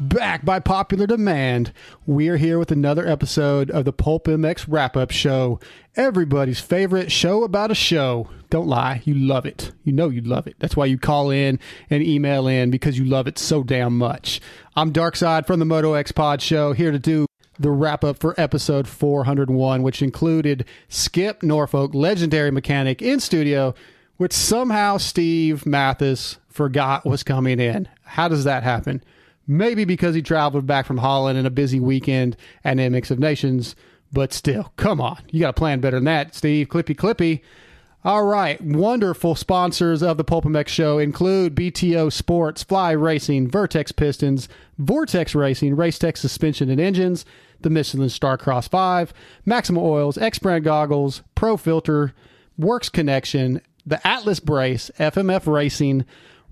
Back by popular demand, we are here with another episode of the Pulp MX Wrap Up Show, everybody's favorite show about a show. Don't lie, you love it. You know you love it. That's why you call in and email in because you love it so damn much. I'm Darkside from the Moto X Pod Show, here to do the wrap up for episode 401, which included Skip Norfleet, legendary mechanic in studio, which somehow Steve Matthes forgot was coming in. How does that happen? Maybe because he traveled back from Holland in a busy weekend at mix of Nations, but still, come on. You got to plan better than that, Steve. Clippy, clippy. All right. Wonderful sponsors of the Pulp MX show include BTO Sports, Fly Racing, Vertex Pistons, Vortex Racing, Racetech Suspension and Engines, the Michelin Star Cross 5, Maxima Oils, X Brand Goggles, Pro Filter, Works Connection, the Atlas Brace, FMF Racing,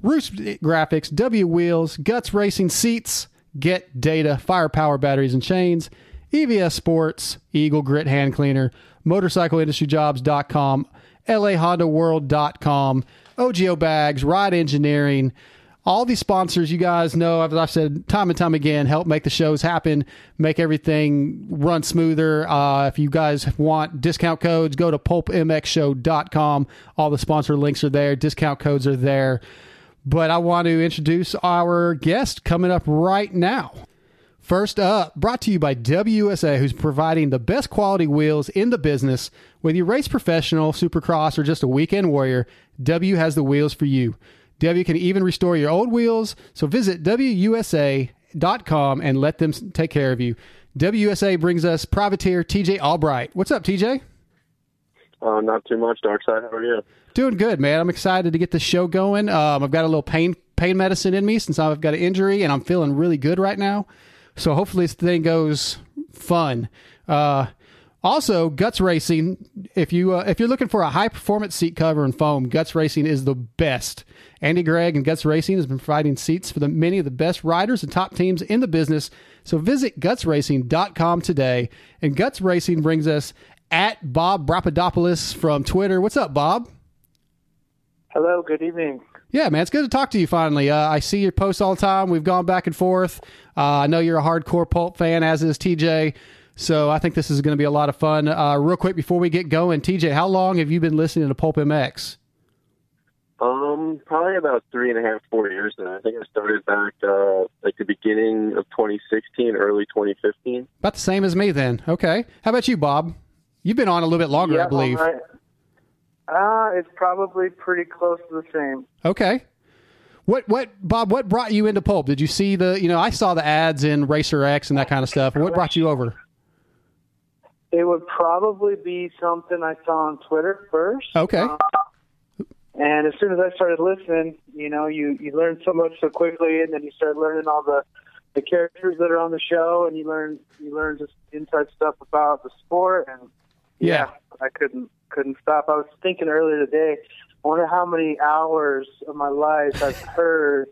Roost Graphics, W Wheels, Guts Racing Seats, Get Data, Firepower Batteries and Chains, EVS Sports, Eagle Grit Hand Cleaner, MotorcycleIndustryJobs.com, LAHondaWorld.com, OGIO Bags, Ride Engineering, all these sponsors you guys know, as I've said time and time again, help make the shows happen, make everything run smoother. Uh, if you guys want discount codes, go to pulpmxshow.com. All the sponsor links are there, discount codes are there. But I want to introduce our guest coming up right now. First up, brought to you by WUSA, who's providing the best quality wheels in the business. Whether you race professional, supercross, or just a weekend warrior, W has the wheels for you. W can even restore your old wheels, so visit WUSA.com and let them take care of you. WUSA brings us privateer TJ Albright. What's up, TJ? Uh, not too much, Dark Side. How are you? Doing good, man. I'm excited to get the show going. Um, I've got a little pain pain medicine in me since I've got an injury, and I'm feeling really good right now. So hopefully this thing goes fun. Uh, also, Guts Racing. If you uh, if you're looking for a high performance seat cover and foam, Guts Racing is the best. Andy Gregg and Guts Racing has been providing seats for the many of the best riders and top teams in the business. So visit gutsracing.com today. And Guts Racing brings us at Bob Brapadopoulos from Twitter. What's up, Bob? Hello, good evening. Yeah, man, it's good to talk to you finally. Uh, I see your posts all the time. We've gone back and forth. Uh, I know you're a hardcore pulp fan, as is TJ. So I think this is going to be a lot of fun. Uh, real quick before we get going, TJ, how long have you been listening to Pulp MX? Um, probably about three and a half, four years now. I think I started back uh, like the beginning of 2016, early 2015. About the same as me, then. Okay. How about you, Bob? You've been on a little bit longer, I believe. right. Uh, it's probably pretty close to the same. Okay. What what Bob? What brought you into pulp? Did you see the? You know, I saw the ads in Racer X and that kind of stuff. What brought you over? It would probably be something I saw on Twitter first. Okay. Uh, and as soon as I started listening, you know, you you learn so much so quickly, and then you start learning all the the characters that are on the show, and you learn you learn just inside stuff about the sport, and Yeah. I couldn't couldn't stop. I was thinking earlier today, I wonder how many hours of my life I've heard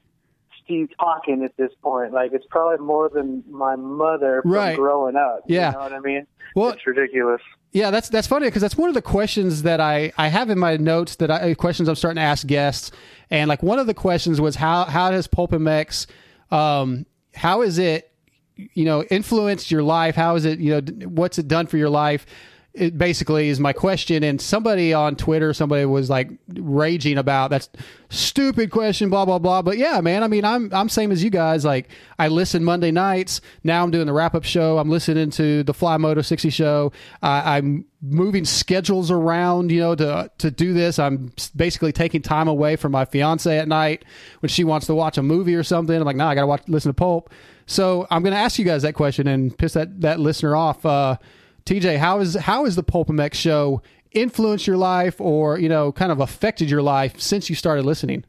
Steve talking at this point. Like it's probably more than my mother from Right. growing up. Yeah. You know what I mean? Well- it's ridiculous. Yeah, that's that's funny because that's one of the questions that I, I have in my notes that I questions I'm starting to ask guests, and like one of the questions was how how does Pulp MX, um, how is it, you know, influenced your life? How is it, you know, what's it done for your life? It basically is my question, and somebody on Twitter, somebody was like raging about that's stupid question, blah blah blah. But yeah, man, I mean, I'm I'm same as you guys. Like I listen Monday nights. Now I'm doing the wrap up show. I'm listening to the Fly Moto 60 show. I I'm moving schedules around, you know, to to do this. I'm basically taking time away from my fiance at night when she wants to watch a movie or something. I'm like, no, I got to watch listen to Pulp. So I'm going to ask you guys that question and piss that that listener off. Uh, TJ, how is how is the Pulp MX show influenced your life, or you know, kind of affected your life since you started listening?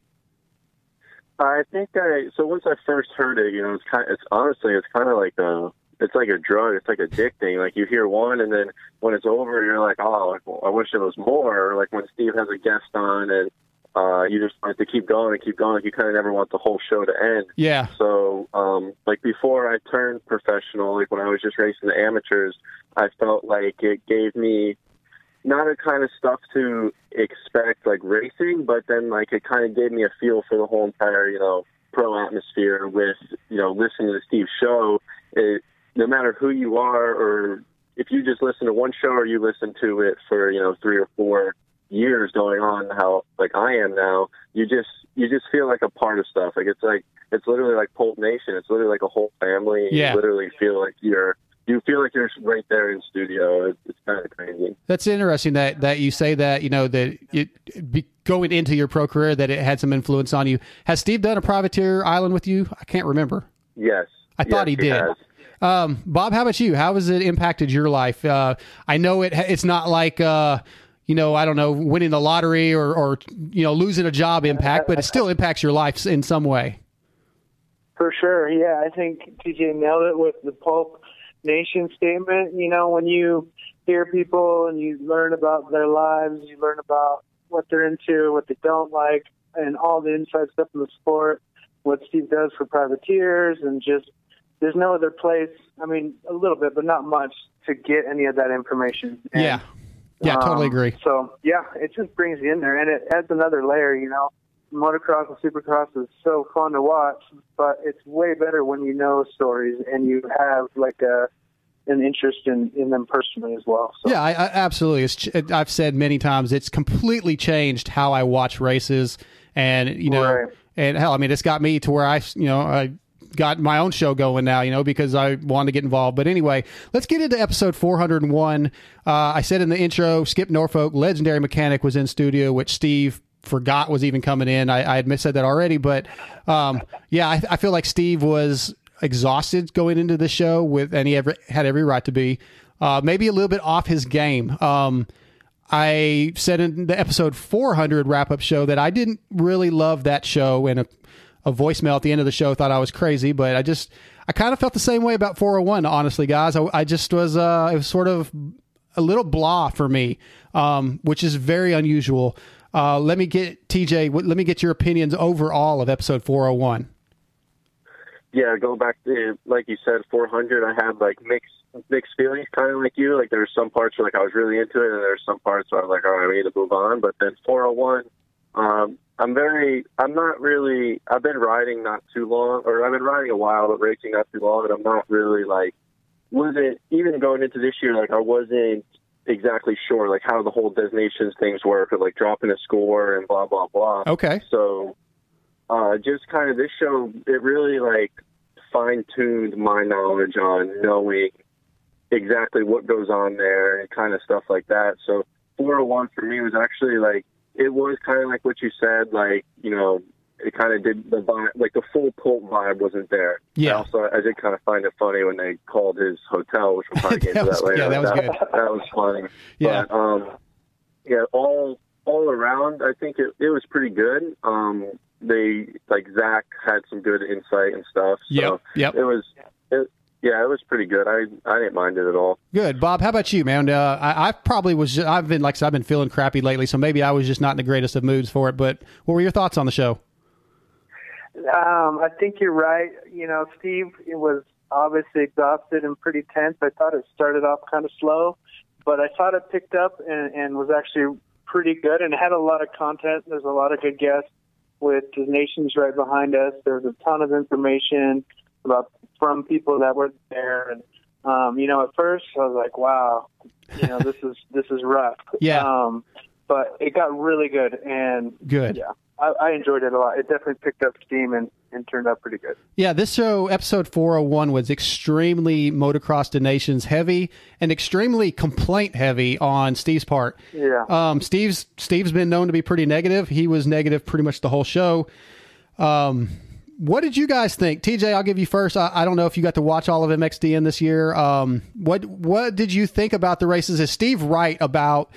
I think I so once I first heard it, you know, it's kind. Of, It's honestly, it's kind of like a. It's like a drug. It's like addicting. Like you hear one, and then when it's over, you're like, oh, I wish it was more. Like when Steve has a guest on, and uh, you just want to keep going and keep going. Like you kind of never want the whole show to end. Yeah. So, um, like before I turned professional, like when I was just racing the amateurs, I felt like it gave me not a kind of stuff to expect like racing, but then like it kind of gave me a feel for the whole entire, you know, pro atmosphere with, you know, listening to Steve's show. It, no matter who you are or if you just listen to one show or you listen to it for, you know, three or four years going on how like I am now, you just you just feel like a part of stuff. Like it's like it's literally like Pulp Nation. It's literally like a whole family. Yeah. You literally feel like you're you feel like you're right there in studio. It's, it's kind of crazy. That's interesting that that you say that you know that it be, going into your pro career that it had some influence on you. Has Steve done a privateer island with you? I can't remember. Yes. I thought Yes, he did. has. Um, Bob, how about you? How has it impacted your life? Uh, I know it. It's not like uh, you know, I don't know, winning the lottery or or you know losing a job impact, but it still impacts your life in some way. For sure, yeah. I think TJ nailed it with the Pulp Nation statement. You know, when you hear people and you learn about their lives, you learn about what they're into, what they don't like, and all the inside stuff in the sport, what Steve does for privateers, and just there's no other place. I mean, a little bit, but not much to get any of that information. And, yeah, yeah, totally um, agree. So yeah, it just brings you in there, and it adds another layer. You know, motocross and supercross is so fun to watch, but it's way better when you know stories and you have like a an interest in in them personally as well. So. Yeah, I, I, absolutely. It's, ch- I've said many times it's completely changed how I watch races, and you know, Right. and hell, I mean, it's got me to where I, you know, I got my own show going now, you know, because I wanted to get involved. But anyway, let's get into episode 401. Uh, I said in the intro, Skip Norfleet, legendary mechanic, was in studio, which Steve forgot was even coming in. I, I had said that already, but um, yeah, I, I feel like Steve was exhausted going into the show with, and he ever, had every right to be. Uh, maybe a little bit off his game. Um, I said in the episode 400 wrap up show that I didn't really love that show, and a voicemail at the end of the show thought I was crazy, but I just I kind of felt the same way about 401. Honestly, guys, I, I just was uh, it was sort of a little blah for me, um, which is very unusual. Uh, let me get TJ. Let me get your opinions overall of episode 401. yeah, go back to like you said, 400. I had like mixed mixed feelings, kind of like you. Like there were some parts where like I was really into it, and there were some parts where I was like, all right, we need to move on. But then 401, um, I'm very, I'm not really. I've been riding not too long, or I've been riding a while, but racing not too long, and I'm not really like wasn't even going into this year. Like I wasn't exactly sure like how the whole designations things work, or like dropping a score and blah blah blah. Okay. So, uh, just kind of this show, it really like fine tuned my knowledge on knowing exactly what goes on there and kind of stuff like that. So, 401 for me was actually like, it was kind of like what you said, like, you know, it kind of did the vibe, like the full pulp vibe wasn't there. Yeah. I also, I did kind of find it funny when they called his hotel, which we'll probably get That into that later. yeah, that was good. That was funny. Yeah. But, um, yeah, all all around, I think it, it was pretty good. Um, they like Zach had some good insight and stuff. So Yep, yep. It was, yeah, it was pretty good. I I didn't mind it at all. Good, Bob. How about you, man? Uh, I, I probably was. Just, I've been like I said, I've been feeling crappy lately, so maybe I was just not in the greatest of moods for it. But what were your thoughts on the show? Um, I think you're right. You know, Steve it was obviously exhausted and pretty tense. I thought it started off kind of slow, but I thought it picked up and, and was actually pretty good and had a lot of content. There's a lot of good guests with the nations right behind us. There's a ton of information about from people that were there and um, you know, at first I was like, wow, you know, this is this is rough. Yeah. Um, but it got really good and Good. yeah, I, I enjoyed it a lot. It definitely picked up steam and, and turned out pretty good. Yeah, this show, episode 401, was extremely motocross to nations heavy and extremely complaint heavy on Steve's part. Yeah. Um, Steve's Steve's been known to be pretty negative. He was negative pretty much the whole show. Um, what did you guys think, TJ? I'll give you first. I, I don't know if you got to watch all of MXDN this year. Um, what what did you think about the races? Is Steve right about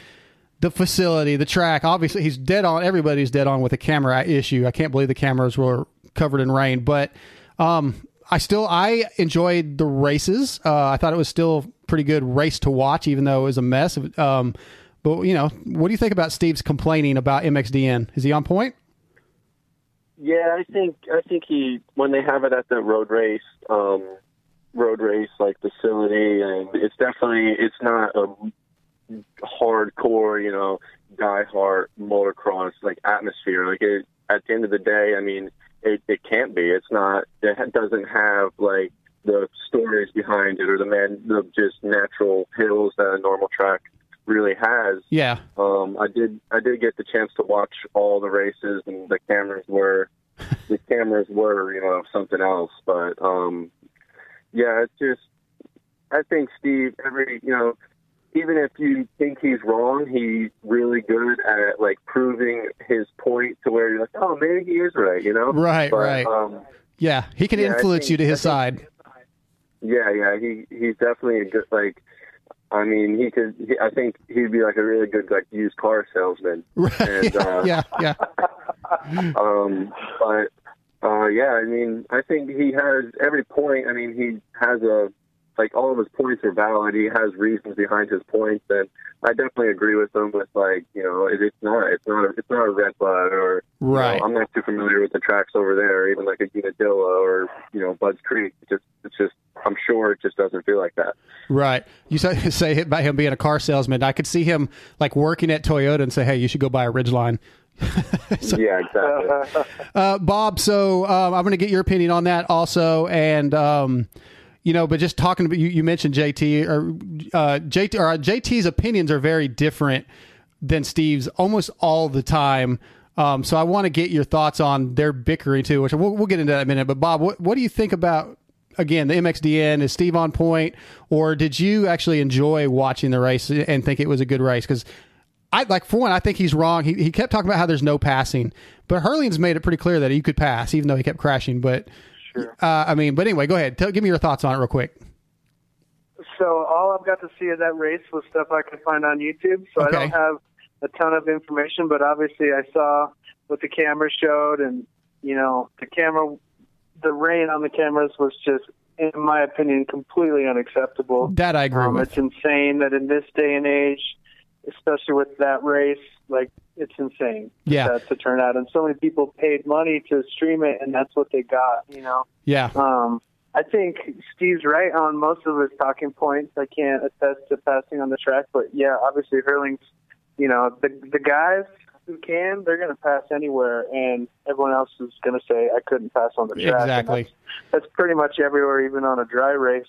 the facility, the track? Obviously, he's dead on. Everybody's dead on with the camera issue. I can't believe the cameras were covered in rain. But um, I still I enjoyed the races. Uh, I thought it was still pretty good race to watch, even though it was a mess. Um, but you know, what do you think about Steve's complaining about MXDN? Is he on point? Yeah, I think I think he when they have it at the road race, um, road race like facility, and it's definitely it's not a hardcore, you know, die-hard motocross like atmosphere. Like it, at the end of the day, I mean, it, it can't be. It's not. It doesn't have like the stories behind it or the man, the just natural hills that a normal track really has. Yeah. Um, I did. I did get the chance to watch all the races, and the cameras were, the cameras were, you know, something else. But um, yeah, it's just. I think Steve, every you know, even if you think he's wrong, he's really good at like proving his point to where you're like, oh, maybe he is right, you know? Right, But, right. Um, yeah, he can yeah, influence think- you to his think- side. yeah, yeah, he he's definitely a good like. I mean, he could. He, I think he'd be like a really good like used car salesman. Right. And, uh, yeah, yeah. Um, but uh, yeah, I mean, I think he has every point. I mean, he has a like all of his points are valid. He has reasons behind his points, and I definitely agree with him. With like, you know, it, it's not, it's not, a, it's not a red bud or you know, Right. I'm not too familiar with the tracks over there, even like a Unadilla or you know Budds Creek. It just, it's just, I'm sure it just doesn't feel like that. Right. You say, say about him being a car salesman. I could see him like working at Toyota and say, "Hey, you should go buy a Ridgeline." yeah, exactly. Uh, Bob, so um, I'm going to get your opinion on that also, and um, you know, but just talking about you, you mentioned JT or uh, JT or uh, JT's opinions are very different than Steve's almost all the time. Um, so I want to get your thoughts on their bickering too, which we'll, we'll get into that in a minute. But Bob, what what do you think about again the MXDN? Is Steve on point, or did you actually enjoy watching the race and think it was a good race? Because I like for one, I think he's wrong. He he kept talking about how there's no passing, but Herlings made it pretty clear that he could pass, even though he kept crashing. But uh, I mean, but anyway, go ahead. Tell, give me your thoughts on it real quick. So all I've got to see of that race was stuff I could find on YouTube. So Okay. I don't have a ton of information, but obviously I saw what the camera showed, and you know the camera, the rain on the cameras was just, in my opinion, completely unacceptable. That I agree Um, with. it's insane that in this day and age, especially with that race, like it's insane Yeah. turn out. And so many people paid money to stream it, and that's what they got. You know. Yeah, Um, I think Steve's right on most of his talking points. I can't attest to passing on the track, but yeah, obviously Herlings, you know, the the guys who can, they're going to pass anywhere, and everyone else is going to say I couldn't pass on the track. Exactly. That's, that's pretty much everywhere, even on a dry race.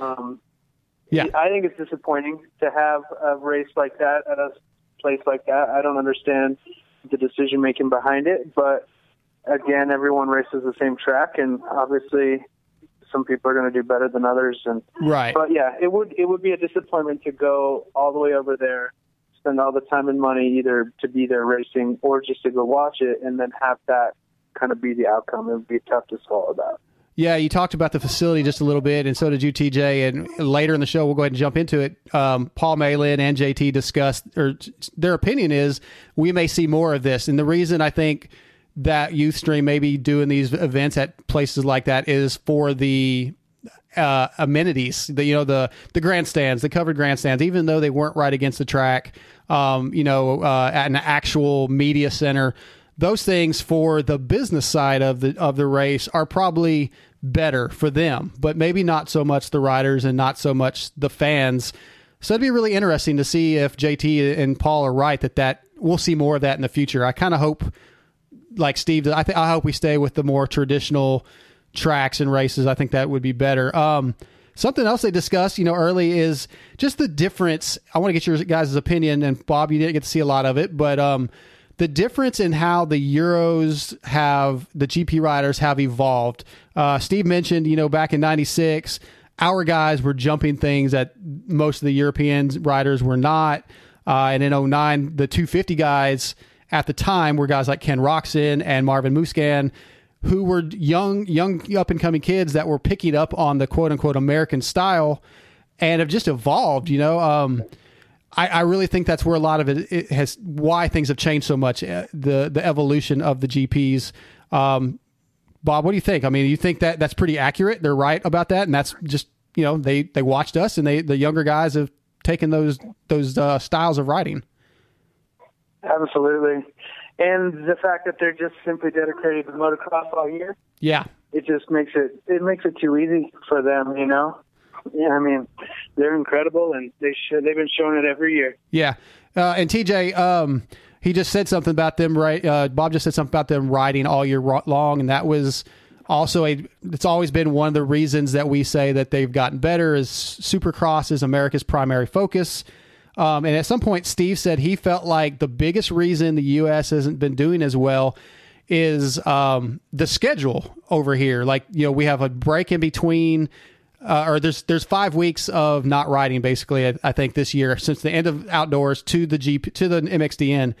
Um, Yeah. I think it's disappointing to have a race like that at a place like that. I don't understand the decision making behind it, but again, everyone races the same track, and obviously, some people are going to do better than others. And right. but yeah, it would it would be a disappointment to go all the way over there, spend all the time and money either to be there racing or just to go watch it, and then have that kind of be the outcome. It would be tough to swallow that. Yeah, you talked about the facility just a little bit, and so did you, TJ. And later in the show, we'll go ahead and jump into it. Um, Paul Malin and JT discussed, or their opinion is we may see more of this. And the reason I think that Youthstream may be doing these events at places like that is for the uh, amenities, the you know the the grandstands, the covered grandstands, even though they weren't right against the track, um, you know, uh, at an actual media center, those things for the business side of the of the race are probably better for them, but maybe not so much the riders and not so much the fans. So it'd be really interesting to see if JT and Paul are right that that we'll see more of that in the future. I kind of hope like Steve, I think I hope we stay with the more traditional tracks and races. I think that would be better. Um, something else they discussed, you know, early is just the difference. I want to get your guys' opinion, and Bob, you didn't get to see a lot of it, but um, the difference in how the Euros have the GP riders have evolved. Uh, Steve mentioned, you know, back in '96, our guys were jumping things that most of the European riders were not. Uh, and in 09, the 250 guys at the time were guys like Ken Roczen and Marvin Musquin, who were young, young up and coming kids that were picking up on the quote unquote American style and have just evolved. You know, um, I, I really think that's where a lot of it, it has why things have changed so much. uh, The the evolution of the GPs. Um, Bob, what do you think? I mean, you think that that's pretty accurate? They're right about that, and that's just you know they they watched us, and they the younger guys have taken those those uh, styles of riding. Absolutely. And the fact that they're just simply dedicated to motocross all year, Yeah, it just makes it it makes it too easy for them, you know. Yeah, I mean, they're incredible, and they should they've been showing it every year. yeah. Uh, and TJ, um, he just said something about them. Right, uh, Bob just said something about them riding all year long, and that was also a. It's always been one of the reasons that we say that they've gotten better. Is Supercross is America's primary focus. Um, and at some point, Steve said he felt like the biggest reason the U.S. hasn't been doing as well is um, the schedule over here. Like you know, we have a break in between, uh, or there's there's five weeks of not riding basically. I, I think this year since the end of outdoors to the GP to the MXDN.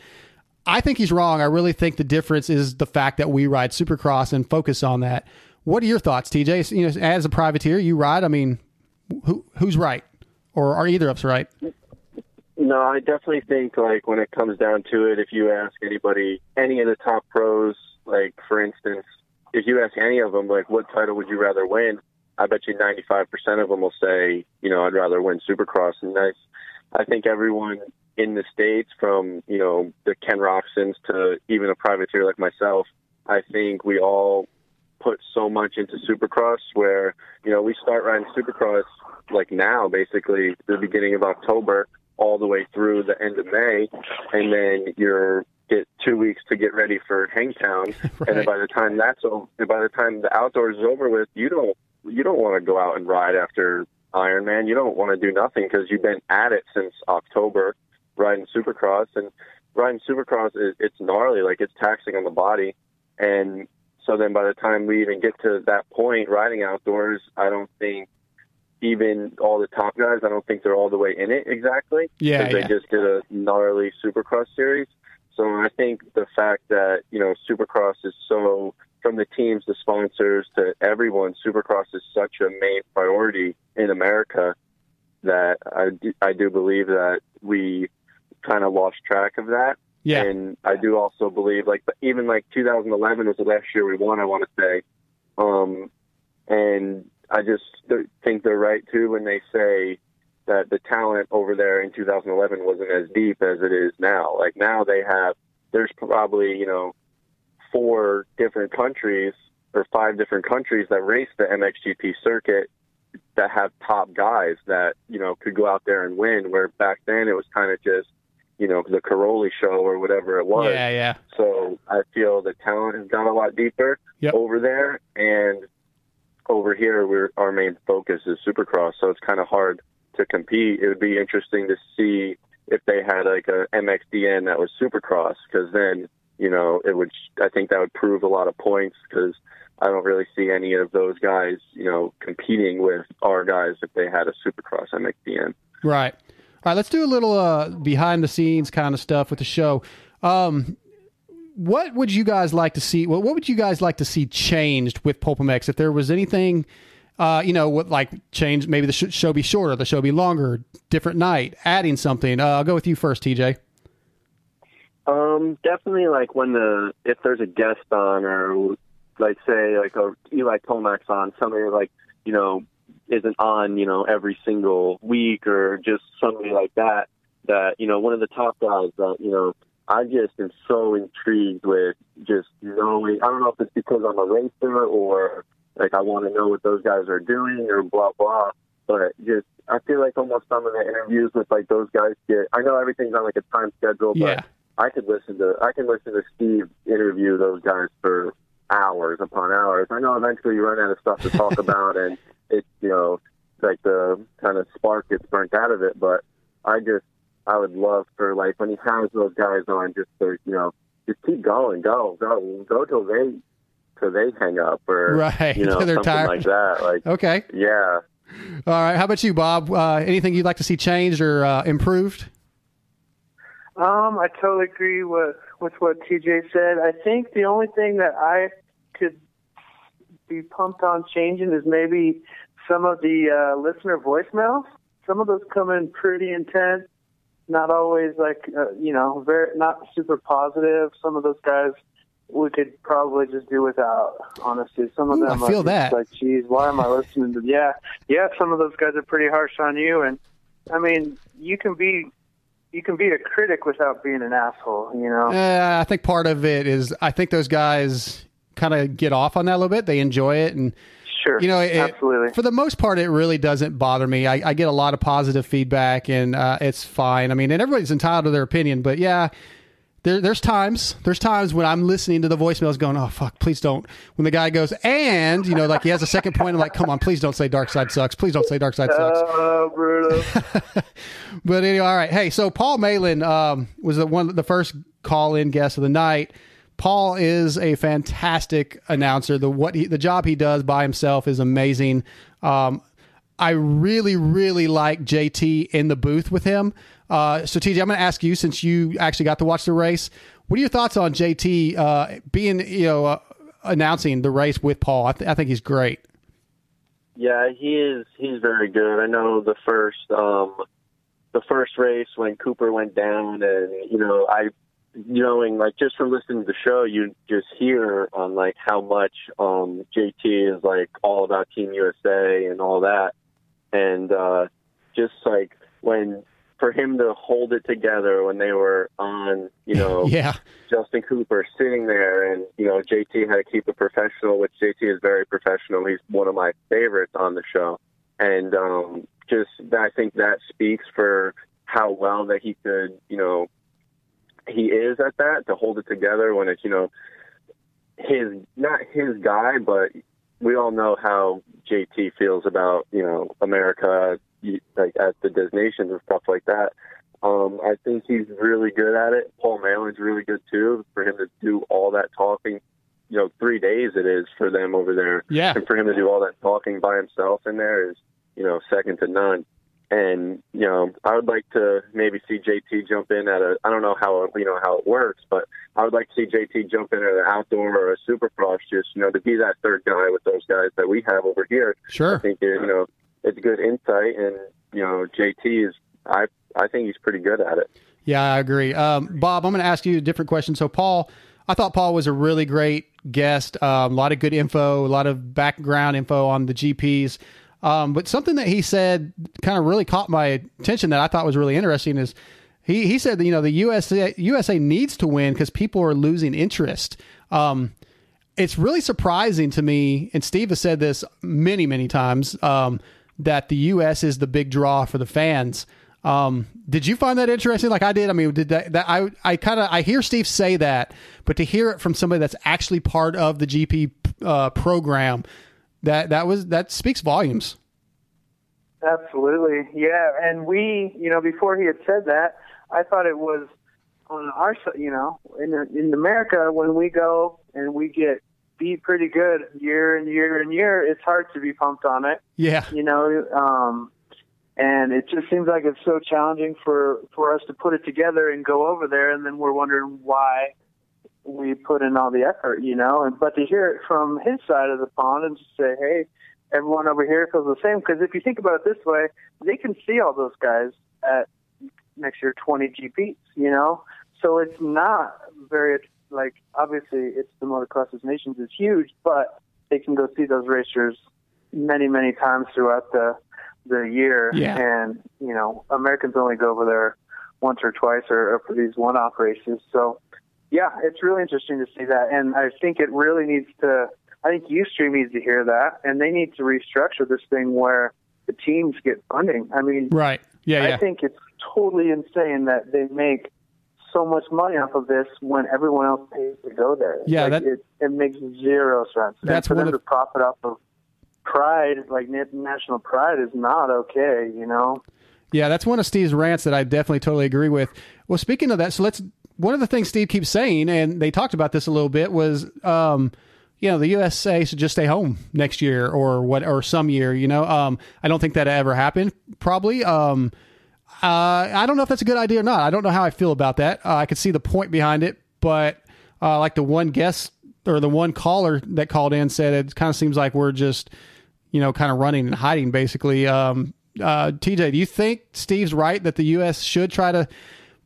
I think he's wrong. I really think the difference is the fact that we ride Supercross and focus on that. What are your thoughts, TJ? You know, as a privateer, you ride. I mean, who who's right, or are either of us right? No, I definitely think like when it comes down to it, if you ask anybody, any of the top pros, like for instance, if you ask any of them, like what title would you rather win? I bet you 95% of them will say, you know, I'd rather win Supercross. And I, I think everyone in the states, from you know the Ken Roczens to even a privateer like myself, I think we all put so much into Supercross. Where you know we start riding Supercross like now, basically the beginning of October all the way through the end of May, and then you're get two weeks to get ready for Hangtown, and then by the time that's over, by the time the outdoors is over with, you don't you don't want to go out and ride after Ironman. You don't want to do nothing because you've been at it since October, riding Supercross, and riding Supercross is it's gnarly, like it's taxing on the body, and so then by the time we even get to that point, riding outdoors, I don't think even all the top guys, I don't think they're all the way in it exactly. Yeah, because yeah. they just did a gnarly Supercross series. So I think the fact that you know Supercross is so from the teams, the sponsors to everyone, Supercross is such a main priority in America that I do, I do believe that we kind of lost track of that. Yeah. And I do also believe, like, even like 2011 was the last year we won, I want to say. Um, and I just think they're right, too, when they say that the talent over there in 2011 wasn't as deep as it is now. Like, now they have, there's probably, you know, four different countries or five different countries that race the MXGP circuit that have top guys that, you know, could go out there and win, where back then it was kind of just, you know, the Cairoli show or whatever it was. Yeah, yeah. So I feel the talent has gone a lot deeper Yep. over there, and over here, we're our main focus is Supercross. So it's kind of hard to compete. It would be interesting to see if they had like a MXDN that was Supercross, because then you know it would. I think that would prove a lot of points because I don't really see any of those guys, you know, competing with our guys if they had a Supercross MXDN. Right. All right, let's do a little uh, behind the scenes kind of stuff with the show. Um, what would you guys like to see? What, what would you guys like to see changed with Pulp MX? If there was anything, uh, you know, what like change? Maybe the sh- show be shorter, the show be longer, different night, adding something. Uh, I'll go with you first, TJ. Um, definitely like when the if there's a guest on or like say like a Eli Tomac on somebody like you know isn't on you know every single week or just somebody like that that you know one of the top guys that you know I just am so intrigued with just knowing I don't know if it's because I'm a racer or like I want to know what those guys are doing or blah blah but just I feel like almost some of the interviews with like those guys get I know everything's on like a time schedule but Yeah. I could listen to I can listen to Steve interview those guys for hours upon hours. I know eventually you run out of stuff to talk about, and it's you know like the kind of spark gets burnt out of it. But I just I would love for like when he has those guys on, just to you know just keep going, go, go, go till they till they hang up or Right, you know they're something tired. like that. Like Okay. yeah. All right. How about you, Bob? Uh, anything you'd like to see changed or uh, improved? Um, I totally agree with with what TJ said. I think the only thing that I could be pumped on changing is maybe some of the uh, listener voicemails. Some of those come in pretty intense, not always like uh, you know, very not super positive. Some of those guys we could probably just do without. Honestly, some of Ooh, them I feel that. like, geez, why am I listening to? Yeah, yeah, some of those guys are pretty harsh on you, and I mean, you can be you can be a critic without being an asshole. You know. Uh, I think part of it is I think those guys kind of get off on that a little bit. They enjoy it, and Sure. you know, it, absolutely. for the most part, it really doesn't bother me. I, I get a lot of positive feedback, and uh, it's fine. I mean, and everybody's entitled to their opinion, but yeah. There, there's times, there's times when I'm listening to the voicemails going, oh fuck, please don't. When the guy goes, and you know, like he has a second point, I'm like, come on, please don't say Dark Side sucks. Please don't say Dark Side sucks. Oh, brutal. But anyway, all right. Hey, so Paul Malin um, was the one the first call in guest of the night. Paul is a fantastic announcer. The what he, the job he does by himself is amazing. Um, I really, really like JT in the booth with him. Uh, so TJ, I'm going to ask you since you actually got to watch the race. What are your thoughts on JT uh, being you know uh, announcing the race with Paul? I, th- I think he's great. Yeah, he is. He's very good. I know the first, um, the first race when Cooper went down, and you know, I, knowing like just from listening to the show, you just hear on like how much um, JT is like all about Team USA and all that, and uh, just like when for him to hold it together when they were on, you know, Yeah, Justin Cooper sitting there, and you know JT had to keep it professional, which JT is very professional. He's one of my favorites on the show, and um, just I think that speaks for how well that he could, you know, he is at that to hold it together when it's you know his not his guy, but we all know how JT feels about you know America, like at the Des Nations and stuff like that. Um, I think he's really good at it. Paul Malin's really good too. For him to do all that talking, you know, three days it is for them over there. Yeah. And for him to do all that talking by himself in there is, you know, second to none. And you know, I would like to maybe see JT jump in at a. I don't know how you know how it works, but I would like to see JT jump in at an outdoor or a supercross, just you know, to be that third guy with those guys that we have over here. Sure. I think you know it's good insight, and you know, JT is. I I think he's pretty good at it. Yeah, I agree. Um, Bob, I'm going to ask you a different question. So, Paul, I thought Paul was a really great guest. Um, a lot of good info, a lot of background info on the GPs. Um, but something that he said kind of really caught my attention that I thought was really interesting is he, he said that, you know, the USA, USA needs to win because people are losing interest. Um, it's really surprising to me, and Steve has said this many, many times, um, that the U.S. is the big draw for the fans. Um, did you find that interesting? Like I did. I mean, did that? that I I kind of I hear Steve say that, but to hear it from somebody that's actually part of the GP uh, program, that that was that speaks volumes. Absolutely, yeah. And we, you know, before he had said that, I thought it was on our. You know, in in America, when we go and we get beat pretty good year and year and year, it's hard to be pumped on it. Yeah, You know, um, and it just seems like it's so challenging for for us to put it together and go over there, and then we're wondering why we put in all the effort. You know, and but to hear it from his side of the pond and just say, hey everyone over here feels the same. Because if you think about it this way, they can see all those guys at next year 20 GPs, you know? So it's not very, like, obviously it's the Motocross of Nations is huge, but they can go see those racers many, many times throughout the the year. Yeah. And, you know, Americans only go over there once or twice or, or for these one-off races. So, yeah, it's really interesting to see that. And I think it really needs to I think Youthstream needs to hear that, and they need to restructure this thing where the teams get funding. I mean, right. Yeah, yeah. I think it's totally insane that they make so much money off of this when everyone else pays to go there. Yeah, like that- it, it makes zero sense. That's and for them of- to profit off of pride, like national pride, is not okay. You know. Yeah, that's one of Steve's rants that I definitely totally agree with. Well, speaking of that, so let's. One of the things Steve keeps saying, and they talked about this a little bit, was, um, you know, the USA should just stay home next year or what, or some year. You know, um, I don't think that ever happened. Probably. Um, uh, I don't know if that's a good idea or not. I don't know how I feel about that. Uh, I could see the point behind it, but uh, like the one guest or the one caller that called in said, it kind of seems like we're just, you know, kind of running and hiding basically. Um, uh, TJ, do you think Steve's right that the U.S. should try to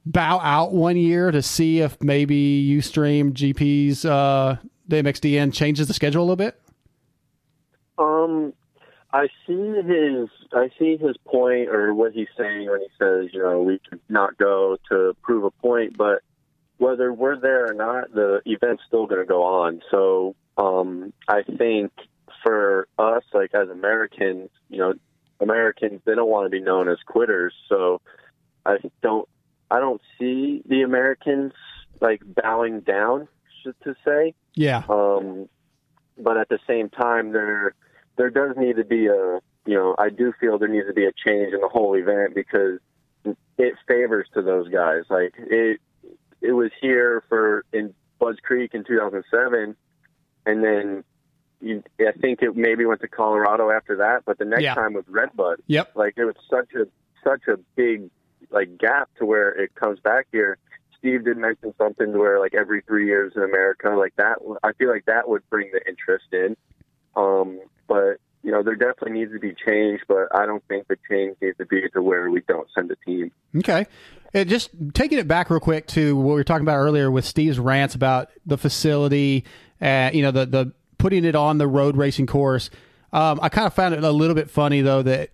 bow out one year to see if maybe Youthstream GP's uh, the MXDN changes the schedule a little bit? Um, I see his I see his point or what he's saying when he says, you know, we could not go to prove a point, but whether we're there or not, the event's still going to go on. So um, I think for us, like as Americans, you know, Americans they don't want to be known as quitters. So I don't I don't see the Americans like bowing down to say. Yeah. Um, but at the same time, there there does need to be a you know I do feel there needs to be a change in the whole event because it favors to those guys. Like it it was here for in Budds Creek in 2007, and then you, I think it maybe went to Colorado after that. But the next Yeah. time was Redbud. Yep. Like it was such a such a big like gap to where it comes back here. Steve did mention something to where like every three years in America, like that. I feel like that would bring the interest in. Um, know, there definitely needs to be change, but I don't think the change needs to be to where we don't send a team. Okay. And just taking it back real quick to what we were talking about earlier with Steve's rants about the facility, uh, you know, the the putting it on the road racing course. Um, I kind of found it a little bit funny though that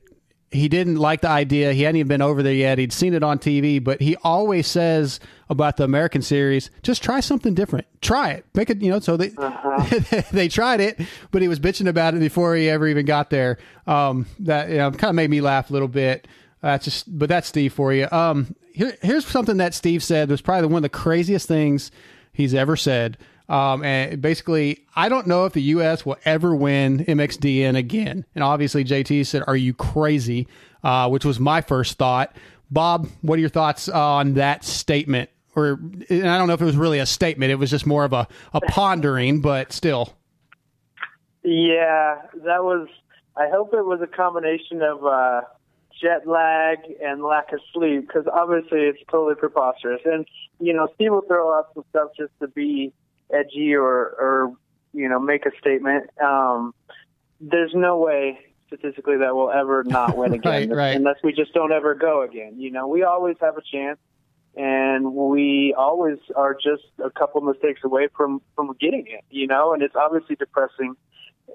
he didn't like the idea. He hadn't even been over there yet. He'd seen it on TV, but he always says about the American series, just try something different. Try it. Make it, you know, so they they tried it, but he was bitching about it before he ever even got there. Um, that you know, kind of made me laugh a little bit. That's just, but that's Steve for you. Um, here, here's something that Steve said was probably one of the craziest things he's ever said. Um, and basically, I don't know if the U.S. will ever win MXDN again. And obviously, JT said, "Are you crazy?" Uh, which was my first thought. Bob, what are your thoughts on that statement? Or I don't know if it was really a statement; it was just more of a, a pondering, but still. Yeah, that was. I hope it was a combination of uh, jet lag and lack of sleep because obviously it's totally preposterous. And you know, Steve will throw out some stuff just to be edgy or, or you know, make a statement. Um, there's no way statistically that we'll ever not win again, Right, right. unless we just don't ever go again. You know, we always have a chance. And we always are just a couple mistakes away from from getting it, you know. And it's obviously depressing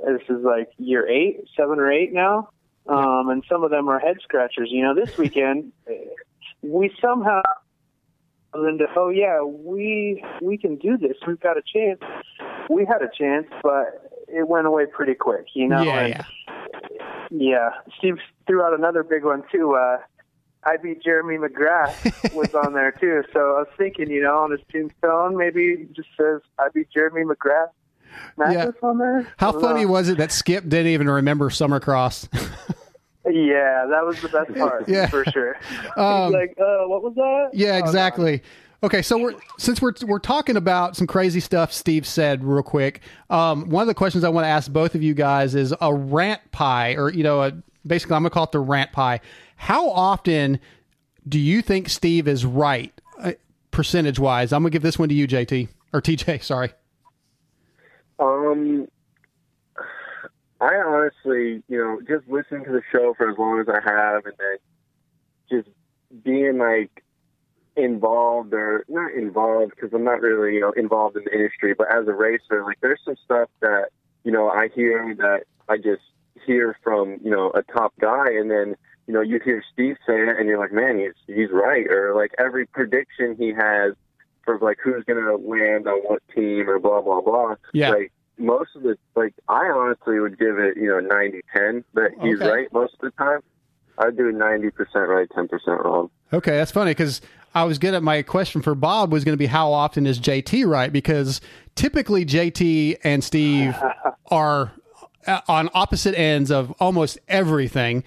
this is like year eight, seven or eight now, um, and some of them are head scratchers. You know, this weekend we somehow into oh yeah, we we can do this. We've got a chance. We had a chance, but it went away pretty quick. You know, yeah, And, yeah. yeah. Steve threw out another big one too. Uh, I beat Jeremy McGrath was on there too. So I was thinking, you know, on his tombstone, maybe it just says I beat Jeremy McGrath. Matthes on there. How funny know. was it that Skip didn't even remember Summercross? Yeah, that was the best part Yeah. for sure. Um, like, uh, what was that? Yeah, Oh, exactly. Okay, so we're since we're we're talking about some crazy stuff Steve said real quick. Um, one of the questions I want to ask both of you guys is a rant pie, or you know, a, basically I'm gonna call it the rant pie. How often do you think Steve is right, uh, percentage wise? I'm gonna give this one to you, JT or TJ. Sorry. Um, I honestly, you know, just listening to the show for as long as I have, and then just being like involved or not involved because I'm not really, you know, involved in the industry, but as a racer, like there's some stuff that you know I hear that I just hear from you know a top guy, and then you know you hear Steve say it, and you're like, man, he's he's right, or like every prediction he has for like who's gonna land on what team or blah blah blah. Yeah. Like most of the like I honestly would give it, you know, 90 10 that he's Okay. right most of the time. I'd do 90% right, 10% wrong. Okay, that's funny because I was good at my question for Bob was going to be how often is JT right? Because typically JT and Steve are uh, on opposite ends of almost everything.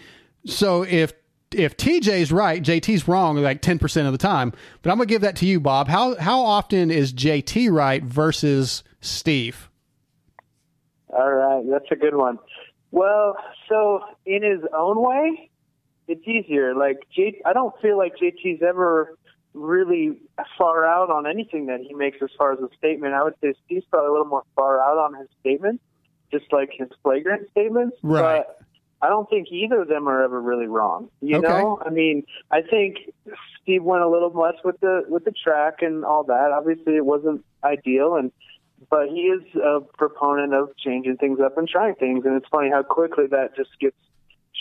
So if if TJ's right, JT's wrong like ten percent of the time. But I'm gonna give that to you, Bob. How how often is JT right versus Steve? All right, that's a good one. Well, so in his own way, it's easier. Like J, I don't feel like JT's ever really far out on anything that he makes as far as a statement. I would say Steve's probably a little more far out on his statements, just like his flagrant statements. Right. But I don't think either of them are ever really wrong. You Okay. know, I mean, I think Steve went a little less with the with the track and all that. Obviously, it wasn't ideal, and but he is a proponent of changing things up and trying things. And it's funny how quickly that just gets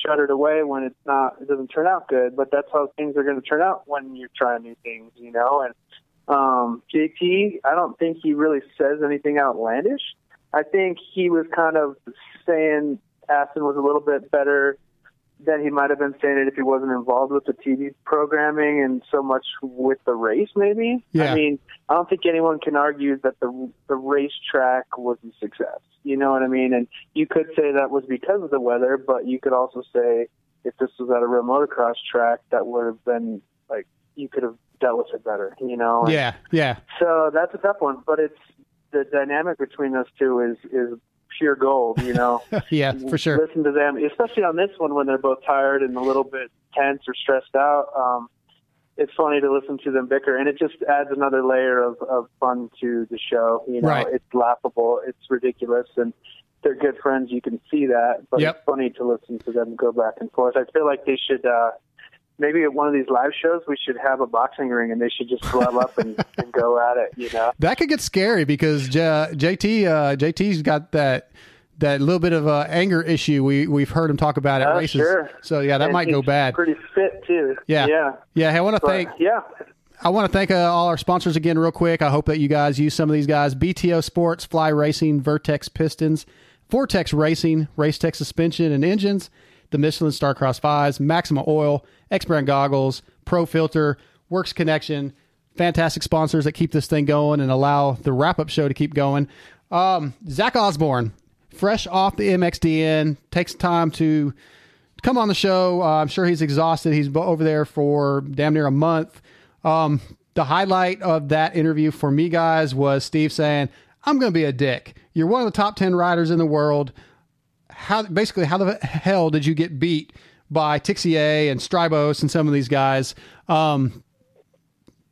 shuttered away when it's not it doesn't turn out good. But that's how things are going to turn out when you're trying new things, you know. And um, JT, I don't think he really says anything outlandish. I think he was kind of saying Aston was a little bit better than he might have been saying it if he wasn't involved with the TV programming and so much with the race. Maybe. Yeah. I mean, I don't think anyone can argue that the the racetrack was a success. You know what I mean? And you could say that was because of the weather, but you could also say if this was at a real motocross track, that would have been like you could have dealt with it better. You know? And Yeah, yeah, so that's a tough one, but it's the dynamic between those two is is pure gold. You know, yeah, for sure. Listen to them, especially on this one when they're both tired and a little bit tense or stressed out. Um, it's funny to listen to them bicker, and it just adds another layer of, of fun to the show. You know, Right. it's laughable, it's ridiculous, and they're good friends. You can see that, but Yep. it's funny to listen to them go back and forth. I feel like they should. Uh, Maybe at one of these live shows, we should have a boxing ring, and they should just glove up and, and go at it. You know, That could get scary because J- JT uh, JT's got that that little bit of uh, anger issue. We we've heard him talk about at Oh, races. sure. So yeah, that And might go bad. Pretty fit too. Yeah. yeah. Yeah, hey, I want to thank yeah, I want to thank uh, all our sponsors again, real quick. I hope that you guys use some of these guys: BTO Sports, Fly Racing, Vertex Pistons, Vortex Racing, Racetech Suspension and Engines, the Michelin Starcross Fives, Maxima Oil, X Brand Goggles, Pro Filter, Works Connection. Fantastic sponsors that keep this thing going and allow the wrap up show to keep going. Um, Zach Osborne, fresh off the MXDN, takes time to come on the show. Uh, I'm sure he's exhausted. He's over there for damn near a month. Um, the highlight of that interview for me, guys, was Steve saying, "I'm going to be a dick. You're one of the top ten riders in the world. How basically how the hell did you get beat by Tixier and Strijbos and some of these guys?" Um,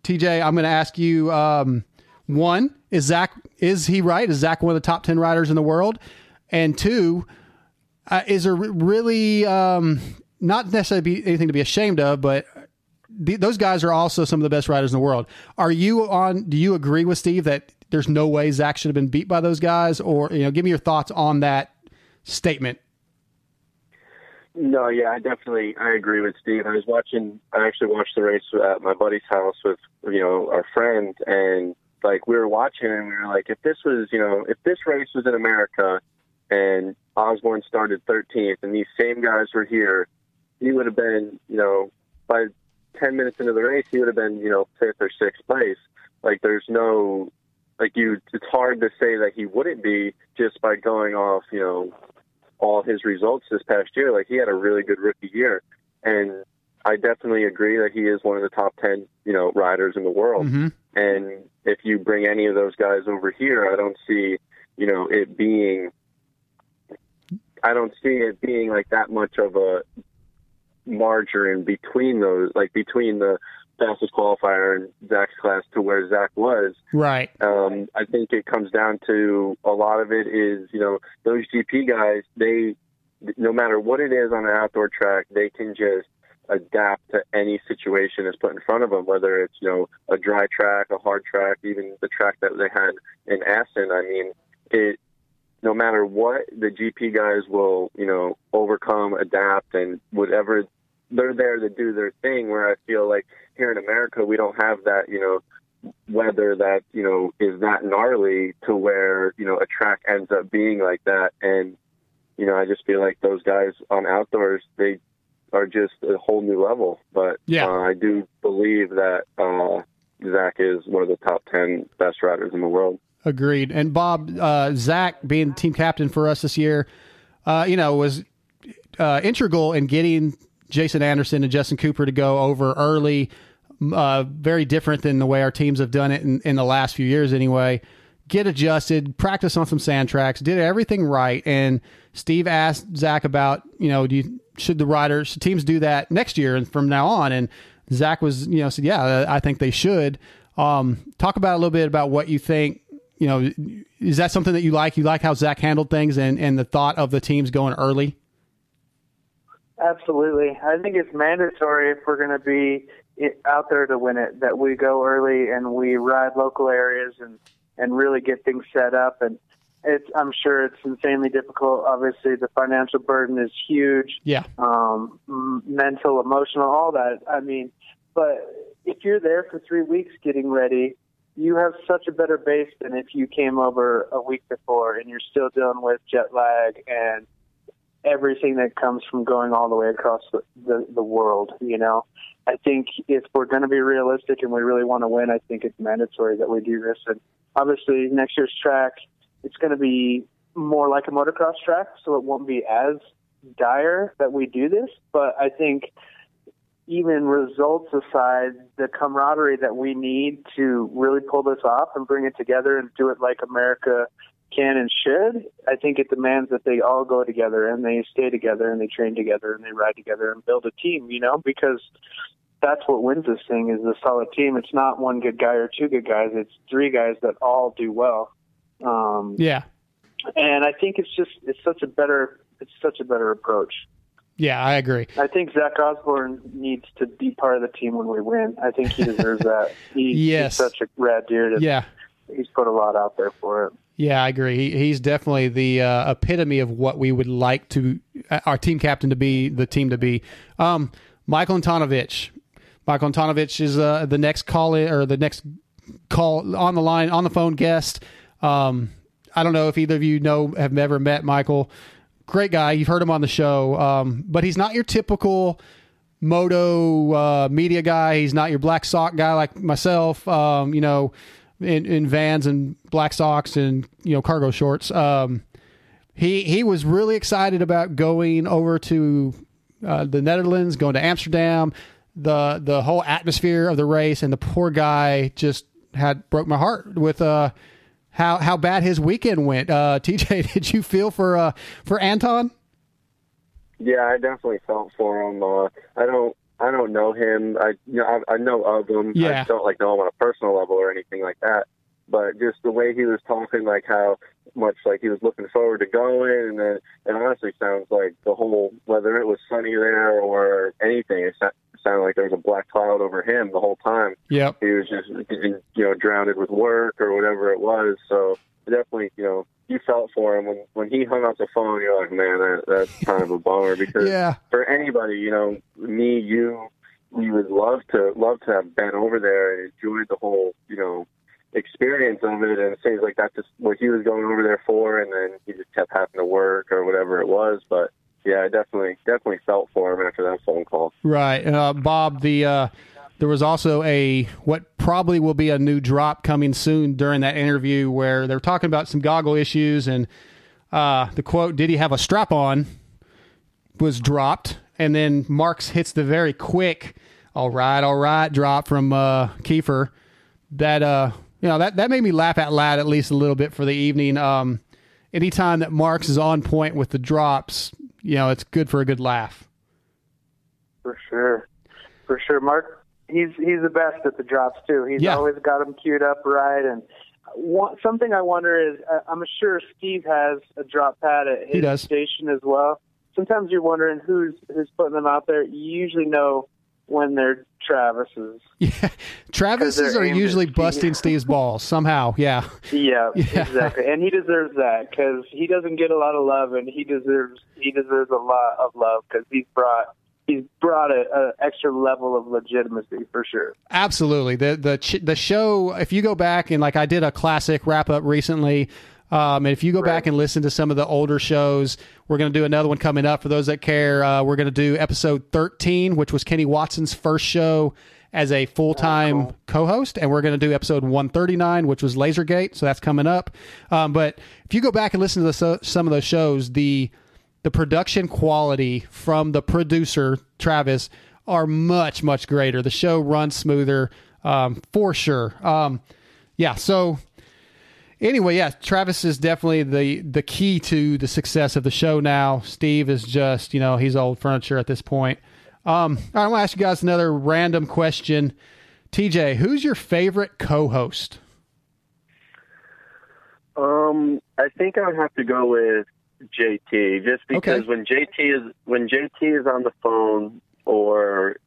TJ, I'm going to ask you. Um, one is Zach. Is he right? Is Zach one of the top ten riders in the world? And two, uh, is there really um, not necessarily anything to be ashamed of, but the, those guys are also some of the best riders in the world. Are you on? Do you agree with Steve that there's no way Zach should have been beat by those guys, or you know, give me your thoughts on that statement? No, yeah, I definitely I agree with Steve. I was watching. I actually watched the race at my buddy's house with you know our friend, and like we were watching, and we were like, if this was you know if this race was in America, and Osborne started 13th, and these same guys were here, he would have been you know by 10 minutes into the race, he would have been you know fifth or sixth place. Like there's no like you. It's hard to say that he wouldn't be just by going off you know all his results this past year. Like he had a really good rookie year, and I definitely agree that he is one of the top ten, you know, riders in the world. Mhm. And if you bring any of those guys over here, I don't see, you know, it being. I don't see it being like that much of a margarine between those, like between the fastest qualifier in Zach's class to where Zach was. Right. Um, I think it comes down to a lot of it is, you know, those GP guys, they, no matter what it is on an outdoor track, they can just adapt to any situation that's put in front of them, whether it's, you know, a dry track, a hard track, even the track that they had in Assen. I mean, it, no matter what, the GP guys will, you know, overcome, adapt, and whatever they're there to do their thing. Where I feel like here in America, we don't have that, you know, weather that you know is that gnarly to where you know a track ends up being like that. And you know, I just feel like those guys on outdoors, they are just a whole new level. But Yeah. uh, I do believe that uh, Zach is one of the top ten best riders in the world. Agreed. And Bob, uh, Zach being team captain for us this year, uh, you know, was uh, integral in getting Jason Anderson and Justin Cooper to go over early. Uh, very different than the way our teams have done it in, in the last few years, anyway. Get adjusted, practice on some sand tracks, did everything right. And Steve asked Zach about, you know, do you, should the riders, teams do that next year and from now on? And Zach was, you know, said, yeah, I think they should. Um, talk about a little bit about what you think you know, is that something that you like? You like how Zach handled things and, and the thought of the teams going early? Absolutely. I think it's mandatory if we're going to be out there to win it that we go early and we ride local areas and and really get things set up and it's I'm sure it's insanely difficult. Obviously, the financial burden is huge. Yeah. Um, mental, emotional, all that. I mean, but if you're there for three weeks getting ready, you have such a better base than if you came over a week before and you're still dealing with jet lag and everything that comes from going all the way across the, the, the world, you know. I think if we're going to be realistic and we really want to win, I think it's mandatory that we do this. And obviously, next year's track, it's going to be more like a motocross track, so it won't be as dire that we do this. But I think even results aside, the camaraderie that we need to really pull this off and bring it together and do it like America can and should, I think it demands that they all go together and they stay together and they train together and they ride together and build a team, you know, because that's what wins this thing is a solid team. It's not one good guy or two good guys. It's three guys that all do well. Um, yeah. And I think it's just, it's such a better, it's such a better approach. Yeah, I agree. I think Zach Osborne needs to be part of the team when we win. I think he deserves that. He, yes. He's such a rad dude. Yeah. He's put a lot out there for it. Yeah, I agree. He, he's definitely the uh, epitome of what we would like to uh, our team captain to be, the team to be. Um, Michael Antonovich. Michael Antonovich is uh, the next call or the next call on the line on the phone guest. Um, I don't know if either of you know have ever met Michael. Great guy. You've heard him on the show, um, but he's not your typical moto uh, media guy. He's not your black sock guy like myself. Um, you know in, in vans and black socks and you know cargo shorts. Um, he he was really excited about going over to uh, the Netherlands, going to Amsterdam, the the whole atmosphere of the race, and the poor guy just had broke my heart with uh how how bad his weekend went. Uh, TJ, did you feel for uh for Anton? Yeah, I definitely felt for him. Uh, I don't I don't know him. I you know I, I know of him. Yeah. I don't like know him on a personal level or anything like that. But just the way he was talking, like how much like he was looking forward to going, and then it honestly sounds like the whole whether it was sunny there or anything, it sounded like there was a black cloud over him the whole time. Yeah, He was just you know drowned with work or whatever it was. So definitely you know you felt for him when when he hung up the phone. You're like, man, that, that's kind of a bummer because Yeah. for anybody, you know, me, you, we would love to love to have been over there and enjoyed the whole, you know, experience of it. And it seems like that's just what he was going over there for, and then he just kept having to work or whatever it was. But yeah, I definitely definitely felt for him after that phone call. Right, uh, Bob. The uh, there was also a what probably will be a new drop coming soon during that interview where they're talking about some goggle issues and uh, the quote "Did he have a strap on?" was dropped, and then Marks hits the very quick "All right, all right" drop from uh, Keefer. That uh, you know that that made me laugh out loud at least a little bit for the evening. Um, anytime that Marks is on point with the drops, you know it's good for a good laugh. For sure, for sure. Mark, he's he's the best at the drops too. He's Yeah. always got them queued up right. And one, something I wonder is, I'm sure Steve has a drop pad at his station as well. Sometimes you're wondering who's who's putting them out there. You usually know when they're Travis's. Yeah, Travis's are usually busting Steve's balls somehow. Yeah, Yeah, Yeah. exactly. And he deserves that because he doesn't get a lot of love, and he deserves he deserves a lot of love because he's brought he's brought a, a extra level of legitimacy for sure. absolutely. The the ch- the show. If you go back and like I did a classic wrap up recently. Um, and if you go back and listen to some of the older shows, we're going to do another one coming up. For those that care, uh, we're going to do episode 13, which was Kenny Watson's first show as a full time co host. And we're going to do episode 139, which was Lasergate. So that's coming up. Um, but if you go back and listen to the, so, some of those shows, the the production quality from the producer Travis are much much greater. The show runs smoother um, for sure. Um, yeah, so anyway, yeah, Travis is definitely the the key to the success of the show now. Steve is just you know he's old furniture at this point. Um, all right, I want to ask you guys another random question. TJ, who's your favorite co-host? Um, I think I would have to go with JT, just because Okay. when JT is when JT is on the phone or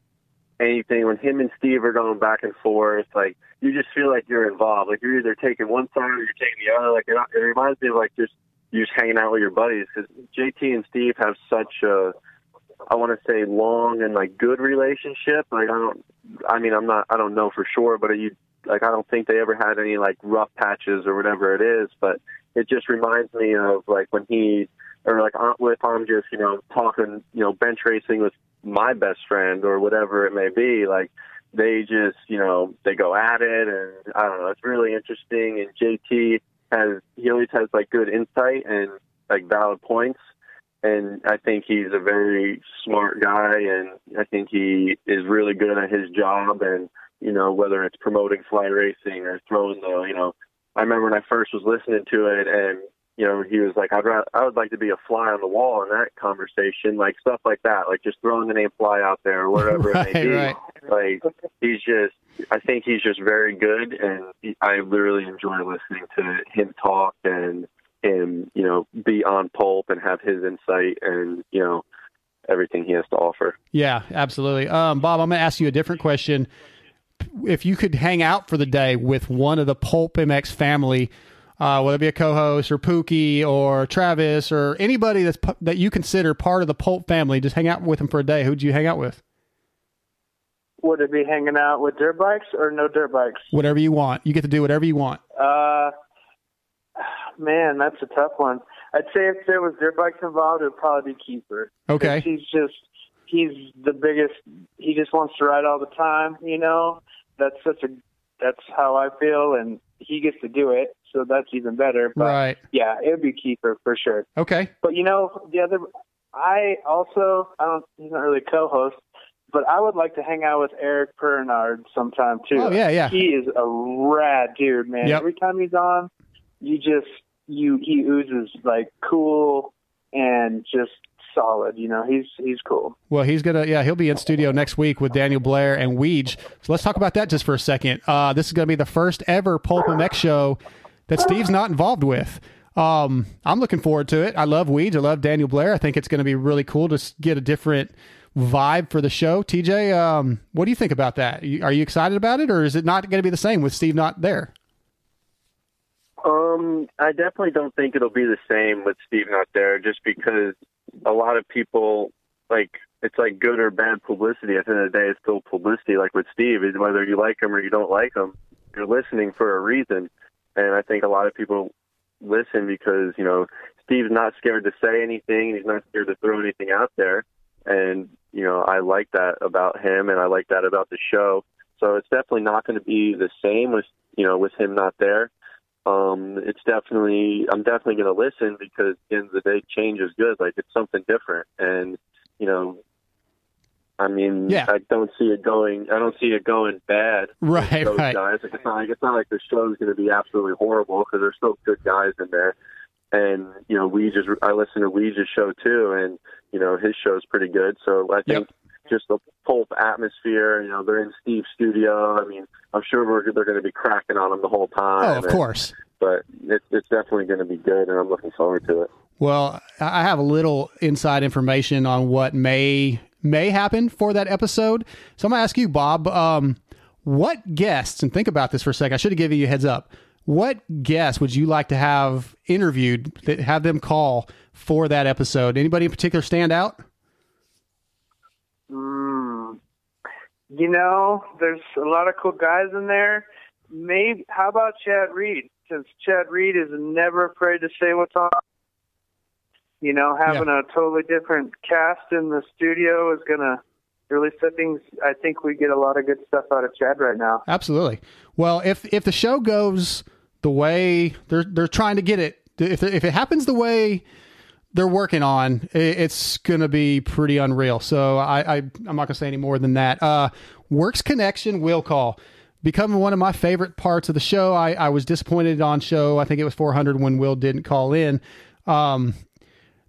anything, when him and Steve are going back and forth, like you just feel like you're involved. Like you're either taking one side or you're taking the other. Like it, it reminds me of like just you just hanging out with your buddies because JT and Steve have such a I want to say long and like good relationship. Like I don't, I mean I'm not, I don't know for sure, but you like I don't think they ever had any like rough patches or whatever it is. But it just reminds me of like when he or like if I'm just you know talking you know bench racing with my best friend or whatever it may be. Like they just you know they go at it and I don't know. It's really interesting. And JT has he always has like good insight and like valid points and I think he's a very smart guy, and I think he is really good at his job. And you know, whether it's promoting fly racing or throwing the, you know, I remember when I first was listening to it, and you know, he was like, "I'd rather, I would like to be a fly on the wall in that conversation, like stuff like that, like just throwing the name fly out there, or whatever Right, it may be." right. Like he's just, I think he's just very good, and he, I literally enjoy listening to him talk and him, you know, be on pulp and have his insight and you know everything he has to offer. Yeah, absolutely. Um, Bob, I'm going to ask you a different question. If you could hang out for the day with one of the Pulp MX family, uh, whether it be a co-host or Pookie or Travis or anybody that's that you consider part of the Pulp family, just hang out with them for a day. Who'd you hang out with? Would it be hanging out with dirt bikes or no dirt bikes? Whatever you want. You get to do whatever you want. Uh, man, that's a tough one. I'd say if there was dirt bikes involved, it would probably be Keefer. Okay. He's just he's the biggest. He just wants to ride all the time. You know, that's such a that's how I feel, and he gets to do it, so that's even better. But Right. yeah, it would be Keefer for sure. Okay. But you know, the other, I also, I don't, he's not really a co-host, but I would like to hang out with Eric Peronnard sometime too. Oh, yeah, yeah. He is a rad dude, man. Yep. Every time he's on, you just, you, he oozes like cool and just solid. You know, he's, he's cool. Well, he's gonna yeah he'll be in studio next week with Daniel Blair and Weege. So let's talk about that just for a second. Uh, this is gonna be the first ever Pulp MX show that Steve's not involved with. Um, I'm looking forward to it. I love Weege. I love Daniel Blair. I think it's gonna be really cool to get a different vibe for the show. TJ, um, what do you think about that? Are you excited about it, or is it not gonna be the same with Steve not there? Um, I definitely don't think it'll be the same with Steve not there, just because a lot of people like it's like good or bad publicity. At the end of the day, it's still publicity. Like with Steve, whether you like him or you don't like him, you're listening for a reason. And I think a lot of people listen because you know Steve's not scared to say anything. He's not scared to throw anything out there. And you know I like that about him, and I like that about the show. So it's definitely not going to be the same with you know with him not there um it's definitely i'm definitely going to listen because at the end of the day change is good. Like it's something different. And you know i mean Yeah. i don't see it going i don't see it going bad Right, those right. guys. Like it's not like it's not like the show's going to be absolutely horrible because there's still good guys in there. And you know we just i listen to Weege's show too and you know his show's pretty good. So i think just the pulp atmosphere you know they're in steve's studio i mean i'm sure we're, they're going to be cracking on him the whole time Oh, of and- course. but it's it's definitely going to be good, and I'm looking forward to it. Well, I have a little inside information on what may may happen for that episode. So I'm gonna ask you, Bob, um, what guests? And think about this for a second. I should have given you a heads up. What guests would you like to have interviewed? That have them call for that episode? Anybody in particular stand out? Mm. You know, there's a lot of cool guys in there. Maybe how about Chad Reed? Since Chad Reed is never afraid to say what's on. You know, having a totally different cast in the studio is gonna really set things. I think we get a lot of good stuff out of Chad right now. Absolutely. Well, if if the show goes the way they're they're trying to get it, if if it happens the way they're working on, it's gonna be pretty unreal. So I, I I'm not gonna say any more than that. Uh, Works Connection will call. Becoming one of my favorite parts of the show. I, I was disappointed on show. I think it was 400 when Will didn't call in. Um,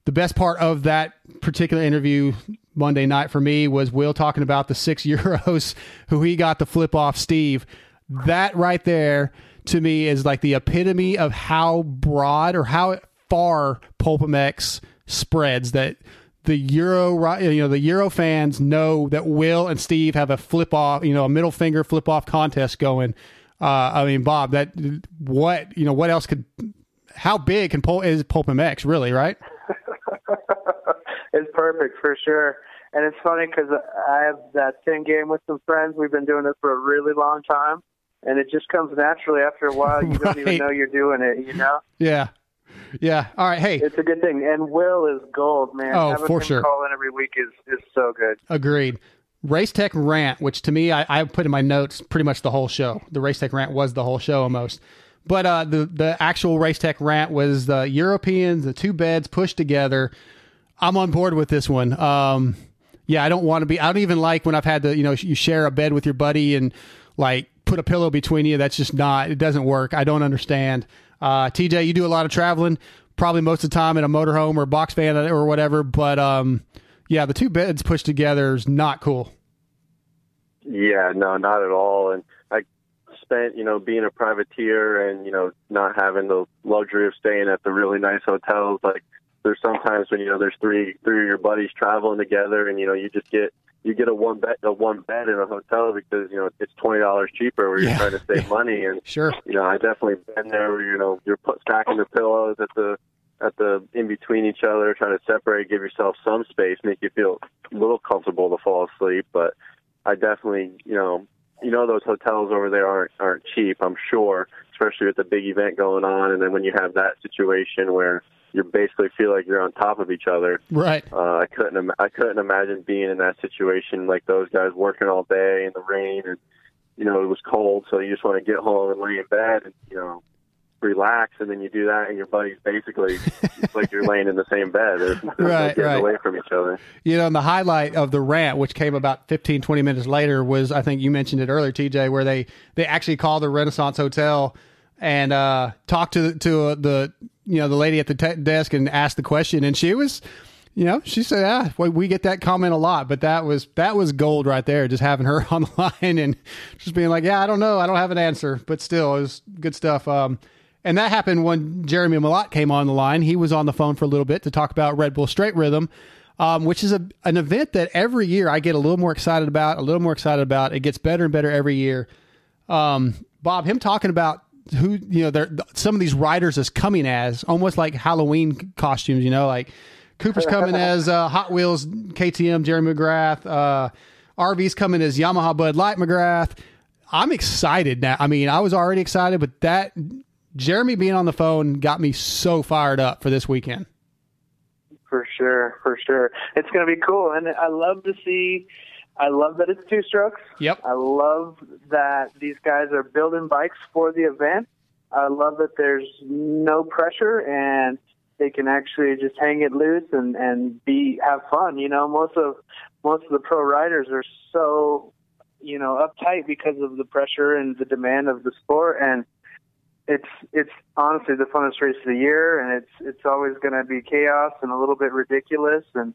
the best part of that particular interview Monday night for me was Will talking about the six euros who he got to flip off Steve. That right there to me is like the epitome of how broad or how far PulpMX spreads that the Euro, you know, the Euro fans know that Will and Steve have a flip off, you know, a middle finger flip off contest going. Uh, I mean, Bob, that what you know, what else could? How big can Pul- is PulpMX really? Right? it's perfect for sure. And it's funny because I have that same game with some friends. We've been doing it for a really long time, and it just comes naturally after a while. You don't even know you're doing it. You know, Yeah, yeah. All right, hey, it's a good thing. And Will is gold, man. Oh, Having for sure. Call in every week is is so good. Agreed. Race Tech rant, which to me, I, I put in my notes pretty much the whole show. The Race Tech rant was the whole show almost. But uh, the the actual Race Tech rant was the Europeans, the two beds pushed together. I'm on board with this one. Um, yeah, I don't want to be. I don't even like when I've had to, you know, you share a bed with your buddy and like put a pillow between you. That's just not. It doesn't work. I don't understand. Uh, TJ, you do a lot of traveling, probably most of the time in a motorhome or a box van or whatever. But um, yeah, the two beds pushed together is not cool. Yeah, no, not at all. And I spent, you know, being a privateer and, you know, not having the luxury of staying at the really nice hotels. Like there's sometimes when, you know, there's three three of your buddies traveling together and, you know, you just get you get a one bed a one bed in a hotel because, you know, it's twenty dollars cheaper where you're Yeah. trying to save money and Sure. you know, I definitely been there where, you know, you're put stacking the pillows at the at the in between each other, trying to separate, give yourself some space, make you feel a little comfortable to fall asleep. But I definitely, you know, you know those hotels over there aren't aren't cheap. I'm sure, especially with the big event going on, and then when you have that situation where you basically feel like you're on top of each other. Right. Uh, I couldn't im- I couldn't imagine being in that situation like those guys working all day in the rain and you know it was cold, so you just want to get home and lay in bed and you know relax, and then you do that, and your buddies basically it's like you're laying in the same bed. There's no Right, getting right. away from each other. You know, and the highlight of the rant, which came about 15, 20 minutes later, was I think you mentioned it earlier, TJ, where they they actually called the Renaissance Hotel and uh, talked to to uh, the you know the lady at the te- desk and asked the question, and she was. You know, she said, "Ah, well, we get that comment a lot, but that was that was gold right there. Just having her on the line and just being like, "Yeah, I don't know, I don't have an answer, but still, it was good stuff." Um, and that happened when Jeremy Malott came on the line. He was on the phone for a little bit to talk about Red Bull Straight Rhythm, um, which is a, an event that every year I get a little more excited about, a little more excited about. It gets better and better every year. Um, Bob, him talking about who you know, they're, some of these riders is coming as almost like Halloween costumes. You know, like Cooper's coming as uh, Hot Wheels KTM Jeremy McGrath. Uh, RV's coming as Yamaha Bud Light McGrath. I'm excited now. I mean, I was already excited, but that Jeremy being on the phone got me so fired up for this weekend. For sure, for sure. It's going to be cool. And I love to see, I love that it's two strokes. Yep. I love that these guys are building bikes for the event. I love that there's no pressure and they can actually just hang it loose and, and be, have fun. You know, most of, most of the pro riders are so, you know, uptight because of the pressure and the demand of the sport. And, it's it's honestly the funnest race of the year, and it's it's always going to be chaos and a little bit ridiculous. And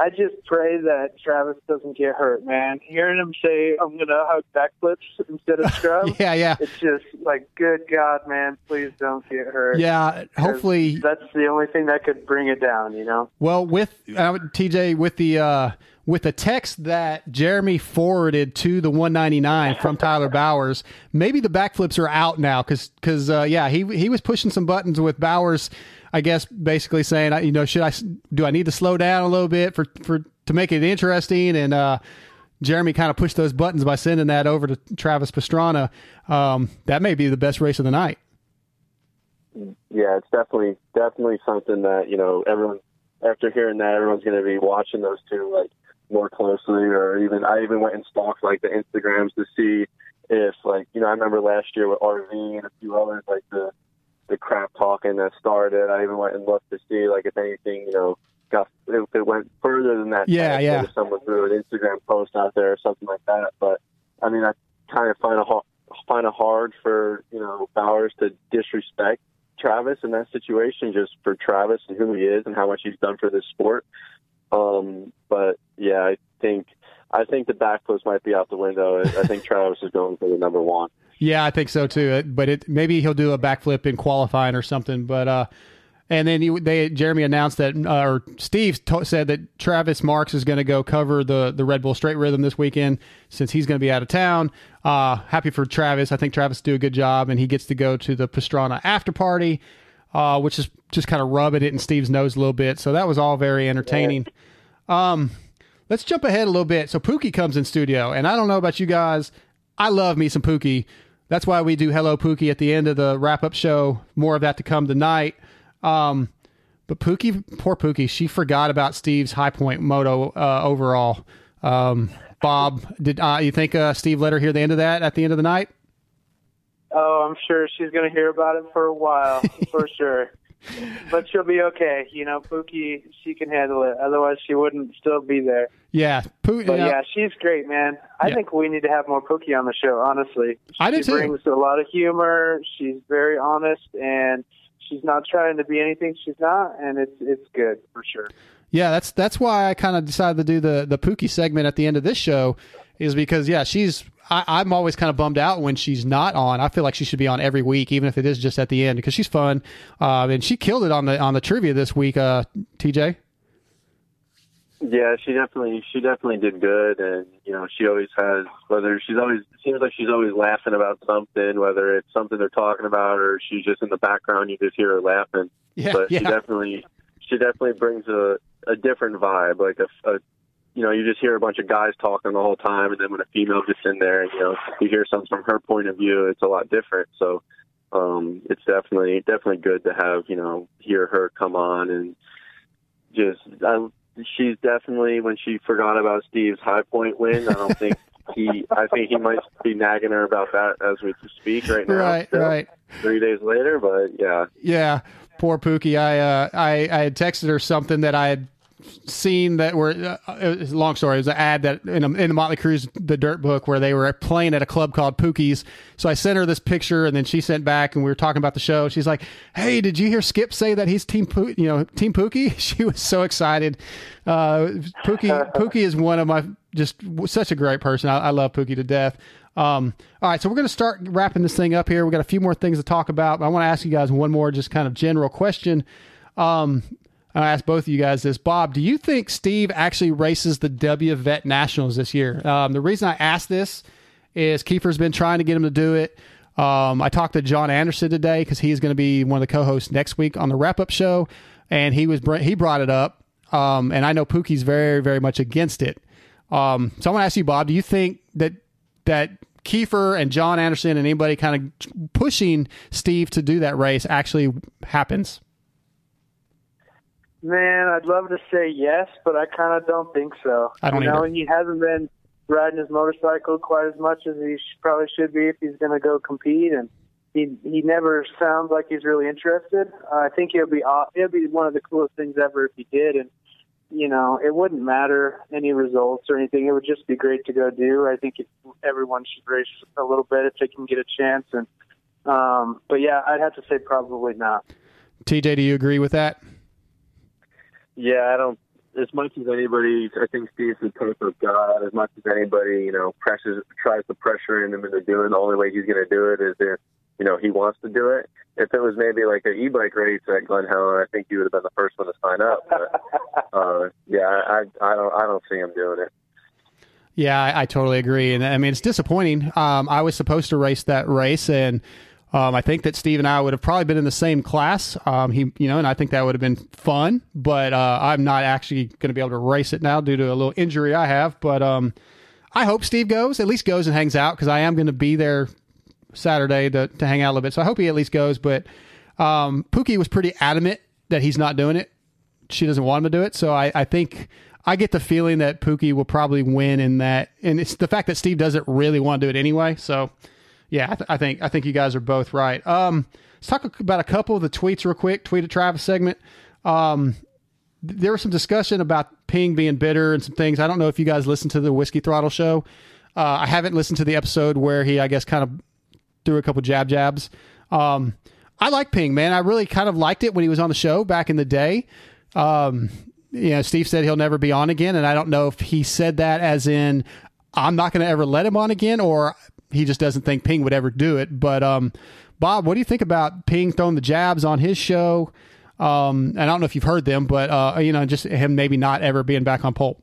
I just pray that Travis doesn't get hurt, man. Hearing him say I'm going to hug backflips instead of scrub, Yeah, yeah, it's just like, good God, man, please don't get hurt. Yeah, Hopefully, that's the only thing that could bring it down, you know. Well, with uh, TJ, with the uh, with the text that Jeremy forwarded to the 199 from Tyler Bowers, maybe the backflips are out now because uh, yeah, he he was pushing some buttons with Bowers. I guess basically saying, you know, should I do I need to slow down a little bit for for to make it interesting and. uh Jeremy kind of pushed those buttons by sending that over to Travis Pastrana. Um, that may be the best race of the night. yeah, it's definitely definitely something that you know everyone after hearing that everyone's going to be watching those two like more closely, or even I even went and stalked like the Instagrams to see if like you know I remember last year with RV and a few others like the the crap talking that started. I even went and looked to see like if anything you know got if it went further than that. Yeah, text, yeah. If someone threw an Instagram post out there or something like that, but I mean I kind of find hard, find it hard for you know Bowers to disrespect Travis in that situation, just for Travis and who he is and how much he's done for this sport. Um, but yeah, I think I think the backflips might be out the window. I think Travis is going for the number one. Yeah, I think so too. But it maybe he'll do a backflip in qualifying or something. But uh, And then you, they Jeremy announced that, uh, or Steve to- said that Travis Marks is going to go cover the the Red Bull Straight Rhythm this weekend since he's going to be out of town. Uh, happy for Travis. I think Travis do a good job, and he gets to go to the Pastrana after party, uh, which is just kind of rubbing it in Steve's nose a little bit. So that was all very entertaining. Um, let's jump ahead a little bit. So Pookie comes in studio, and I don't know about you guys. I love me some Pookie. That's why we do Hello Pookie at the end of the wrap up show. More of that to come tonight. Um, but Pookie, poor Pookie, she forgot about Steve's High Point Moto uh, overall. Um, Bob, did uh, you think uh, Steve let her hear the end of that at the end of the night? Oh, I'm sure she's going to hear about it for a while, for sure. But she'll be okay. You know, Pookie, she can handle it. Otherwise, she wouldn't still be there. Yeah, Pookie. But yeah, she's great, man. I Yeah. think we need to have more Pookie on the show. Honestly, I do she too. brings a lot of humor. She's very honest, and she's not trying to be anything she's not, and it's it's good for sure. Yeah, that's that's why I kind of decided to do the the Pookie segment at the end of this show, is because yeah, she's I, I'm always kind of bummed out when she's not on. I feel like she should be on every week, even if it is just at the end, because she's fun, uh, and she killed it on the on the trivia this week. Uh, TJ. Yeah, she definitely she definitely did good, and you know she always has whether she's always it seems like she's always laughing about something, whether it's something they're talking about or she's just in the background, you just hear her laughing. Yeah, but yeah. she definitely she definitely brings a a different vibe, like a, a you know you just hear a bunch of guys talking the whole time, and then when a female gets in there, and you know you hear something from her point of view, it's a lot different. So um, it's definitely definitely good to have you know hear her come on and just I, she's definitely when she forgot about Steve's high point win. I don't think he. I think he might be nagging her about that as we speak right now. Right, still, right. Three days later, but yeah, Yeah, poor Pookie. I uh, I I had texted her something that I had seen that were uh, a long story. It was an ad that in, a, in the Motley Crue's The Dirt Book where they were playing at a club called Pookie's. So I sent her this picture, and then she sent back, and we were talking about the show. She's like, "Hey, did you hear Skip say that he's team Poo- you know Team Pookie?" She was so excited. Uh, Pookie Pookie is one of my just such a great person. I, I love Pookie to death. Um, all right, so we're going to start wrapping this thing up here. We got a few more things to talk about. I want to ask you guys one more, just kind of general question. Um, I asked both of you guys this. Bob, do you think Steve actually races the W Vet Nationals this year? Um, the reason I ask this is Keefer's been trying to get him to do it. Um, I talked to John Anderson today because he's going to be one of the co-hosts next week on the wrap-up show, and he was he brought it up. Um, and I know Pookie's very very much against it. Um, so I'm going to ask you, Bob, do you think that that Kiefer and John Anderson and anybody kind of pushing Steve to do that race actually happens? Man, I'd love to say yes, but I kind of don't think so. I don't you know, either. he hasn't been riding his motorcycle quite as much as he sh- probably should be if he's going to go compete, and he he never sounds like he's really interested. Uh, I think it'll be aw- it'll be one of the coolest things ever if he did, and you know, it wouldn't matter any results or anything. It would just be great to go do. I think it, everyone should race a little bit if they can get a chance, and um, but yeah, I'd have to say probably not. TJ, do you agree with that? Yeah. I don't. As much as anybody, I think Steve's the type of guy. As much as anybody, you know, presses tries to pressure him into doing. The only way he's going to do it is if you know he wants to do it. If it was maybe like an e-bike race at Glen Helen, I think he would have been the first one to sign up. But uh, yeah, I, I don't I don't see him doing it. Yeah, I, I totally agree, and I mean it's disappointing. Um, I was supposed to race that race, and um, I think that Steve and I would have probably been in the same class. Um, he, you know, and I think that would have been fun. But uh, I'm not actually going to be able to race it now due to a little injury I have. But um, I hope Steve goes, at least goes and hangs out because I am going to be there Saturday to to hang out a little bit. So I hope he at least goes. But um, Pookie was pretty adamant that he's not doing it she doesn't want him to do it. So I, I think I get the feeling that Pookie will probably win in that, and it's the fact that Steve doesn't really want to do it anyway. So yeah, I, th- I think I think you guys are both right. Um, let's talk about a couple of the tweets real quick. Tweet at Travis segment. Um, th- there was some discussion about Ping being bitter and some things. I don't know if you guys listened to the Whiskey Throttle show. Uh, I haven't listened to the episode where he, I guess, kind of threw a couple jab jabs. Um, I like Ping, man. I really kind of liked it when he was on the show back in the day. Um, you know, Steve said he'll never be on again, and I don't know if he said that as in I'm not going to ever let him on again, or he just doesn't think Ping would ever do it. But um, Bob, what do you think about Ping throwing the jabs on his show? Um, and I don't know if you've heard them, but uh, you know, just him maybe not ever being back on Pulp.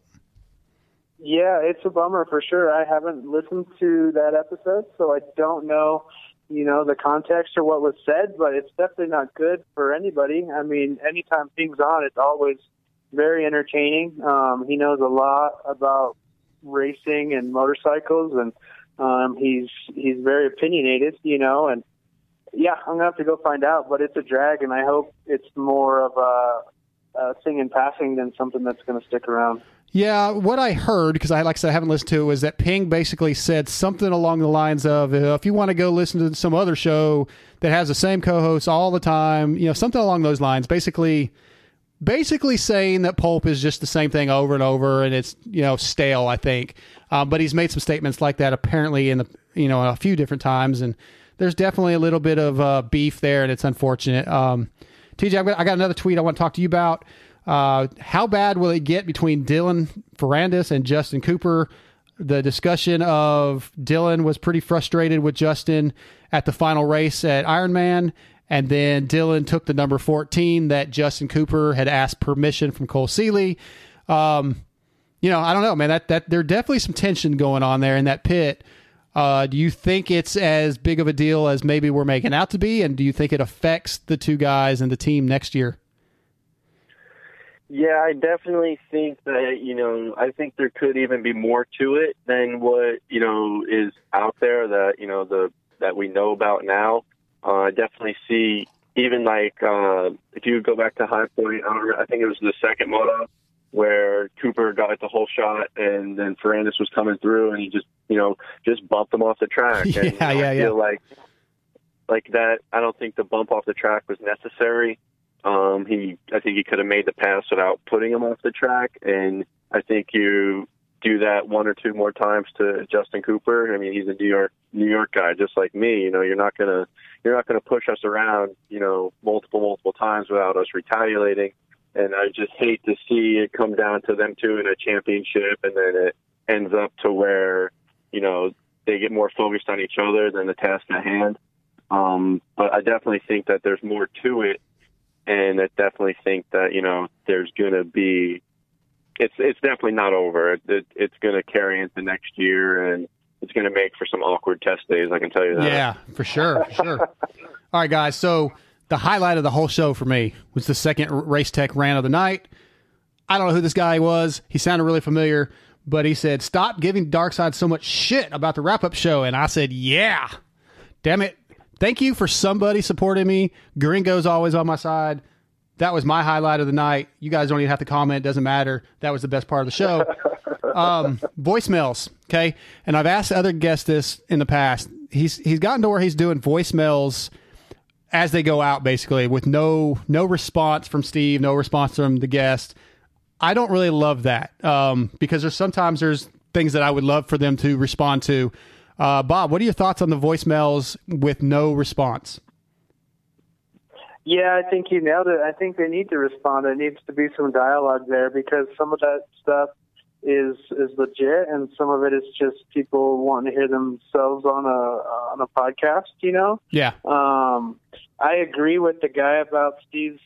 Yeah, it's a bummer for sure. I haven't listened to that episode, so I don't know, you know, the context or what was said, but it's definitely not good for anybody. I mean, anytime Ping's on, it's always very entertaining. Um, he knows a lot about racing and motorcycles, and um, he's he's very opinionated, you know. And yeah, I'm gonna have to go find out, but it's a drag, and I hope it's more of a, a thing in passing than something that's to stick around. Yeah, what I heard because I like I said I haven't listened to it was that Ping basically said something along the lines of uh, if you want to go listen to some other show that has the same co-host all the time, you know, something along those lines. Basically, basically saying that Pulp is just the same thing over and over and it's you know stale. I think, um, but he's made some statements like that apparently in the you know a few different times, and there's definitely a little bit of uh, beef there, and it's unfortunate. Um, TJ, got, I got another tweet I want to talk to you about. Uh, how bad will it get between Dylan Ferrandis and Justin Cooper? The discussion of Dylan was pretty frustrated with Justin at the final race at Ironman, and then Dylan took the number 14 that Justin Cooper had asked permission from Cole Seely. Um, you know, I don't know, man. That that there's definitely some tension going on there in that pit. Uh, do you think it's as big of a deal as maybe we're making out to be, and do you think it affects the two guys and the team next year? Yeah, I definitely think that, you know, I think there could even be more to it than what, you know, is out there that, you know, the that we know about now. Uh, I definitely see even like uh, if you go back to High Point, I, don't, I think it was the second moto where Cooper got the whole shot and then Ferrandis was coming through and he just, you know, just bumped him off the track. Yeah, and, you know, yeah, I feel yeah. like like that I don't think the bump off the track was necessary. Um, he, I think he could have made the pass without putting him off the track, and I think you do that one or two more times to Justin Cooper. I mean, he's a New York New York guy, just like me. You know, you're not gonna you're not gonna push us around, you know, multiple multiple times without us retaliating. And I just hate to see it come down to them two in a championship, and then it ends up to where you know they get more focused on each other than the task at hand. Um, but I definitely think that there's more to it and I definitely think that you know there's to be it's it's definitely not over. It, it, it's going to carry into next year, and it's going to make for some awkward test days. I can tell you that. Yeah, for sure, for sure. All right, guys. So the highlight of the whole show for me was the second race tech rant of the night. I don't know who this guy was. He sounded really familiar, but he said, "Stop giving Darkside so much shit about the wrap up show," and I said, "Yeah, damn it." Thank you for somebody supporting me. Gringo's always on my side. That was my highlight of the night. You guys don't even have to comment. it Doesn't matter. That was the best part of the show. Um, voicemails. Okay. And I've asked other guests this in the past. He's, he's gotten to where he's doing voicemails as they go out basically with no, no response from Steve, no response from the guest. I don't really love that. Um, because there's sometimes there's things that I would love for them to respond to. Uh, Bob, what are your thoughts on the voicemails with no response? Yeah, I think you nailed it. I think they need to respond. There needs to be some dialogue there because some of that stuff is is legit, and some of it is just people wanting to hear themselves on a on a podcast. You know. Yeah. Um, I agree with the guy about Steve's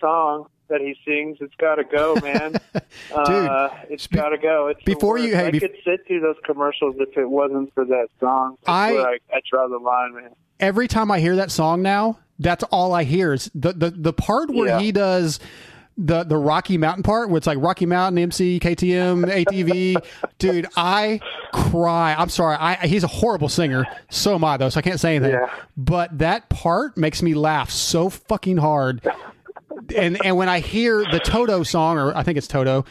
song that he sings. It's got to go, man. uh, it's be- got to go. It's before you- hey, I bef- could sit through those commercials if it wasn't for that song. I- I, I draw the line, man. every time I hear that song now, that's all I hear is the the, the part where Yeah. he does the the Rocky Mountain part, where it's like Rocky Mountain, MC, KTM, ATV. Dude, I cry. I'm sorry. I he's a horrible singer. So am I though, so I can't say anything. Yeah. But that part makes me laugh so fucking hard. And and when I hear the Toto song, or I think it's Toto,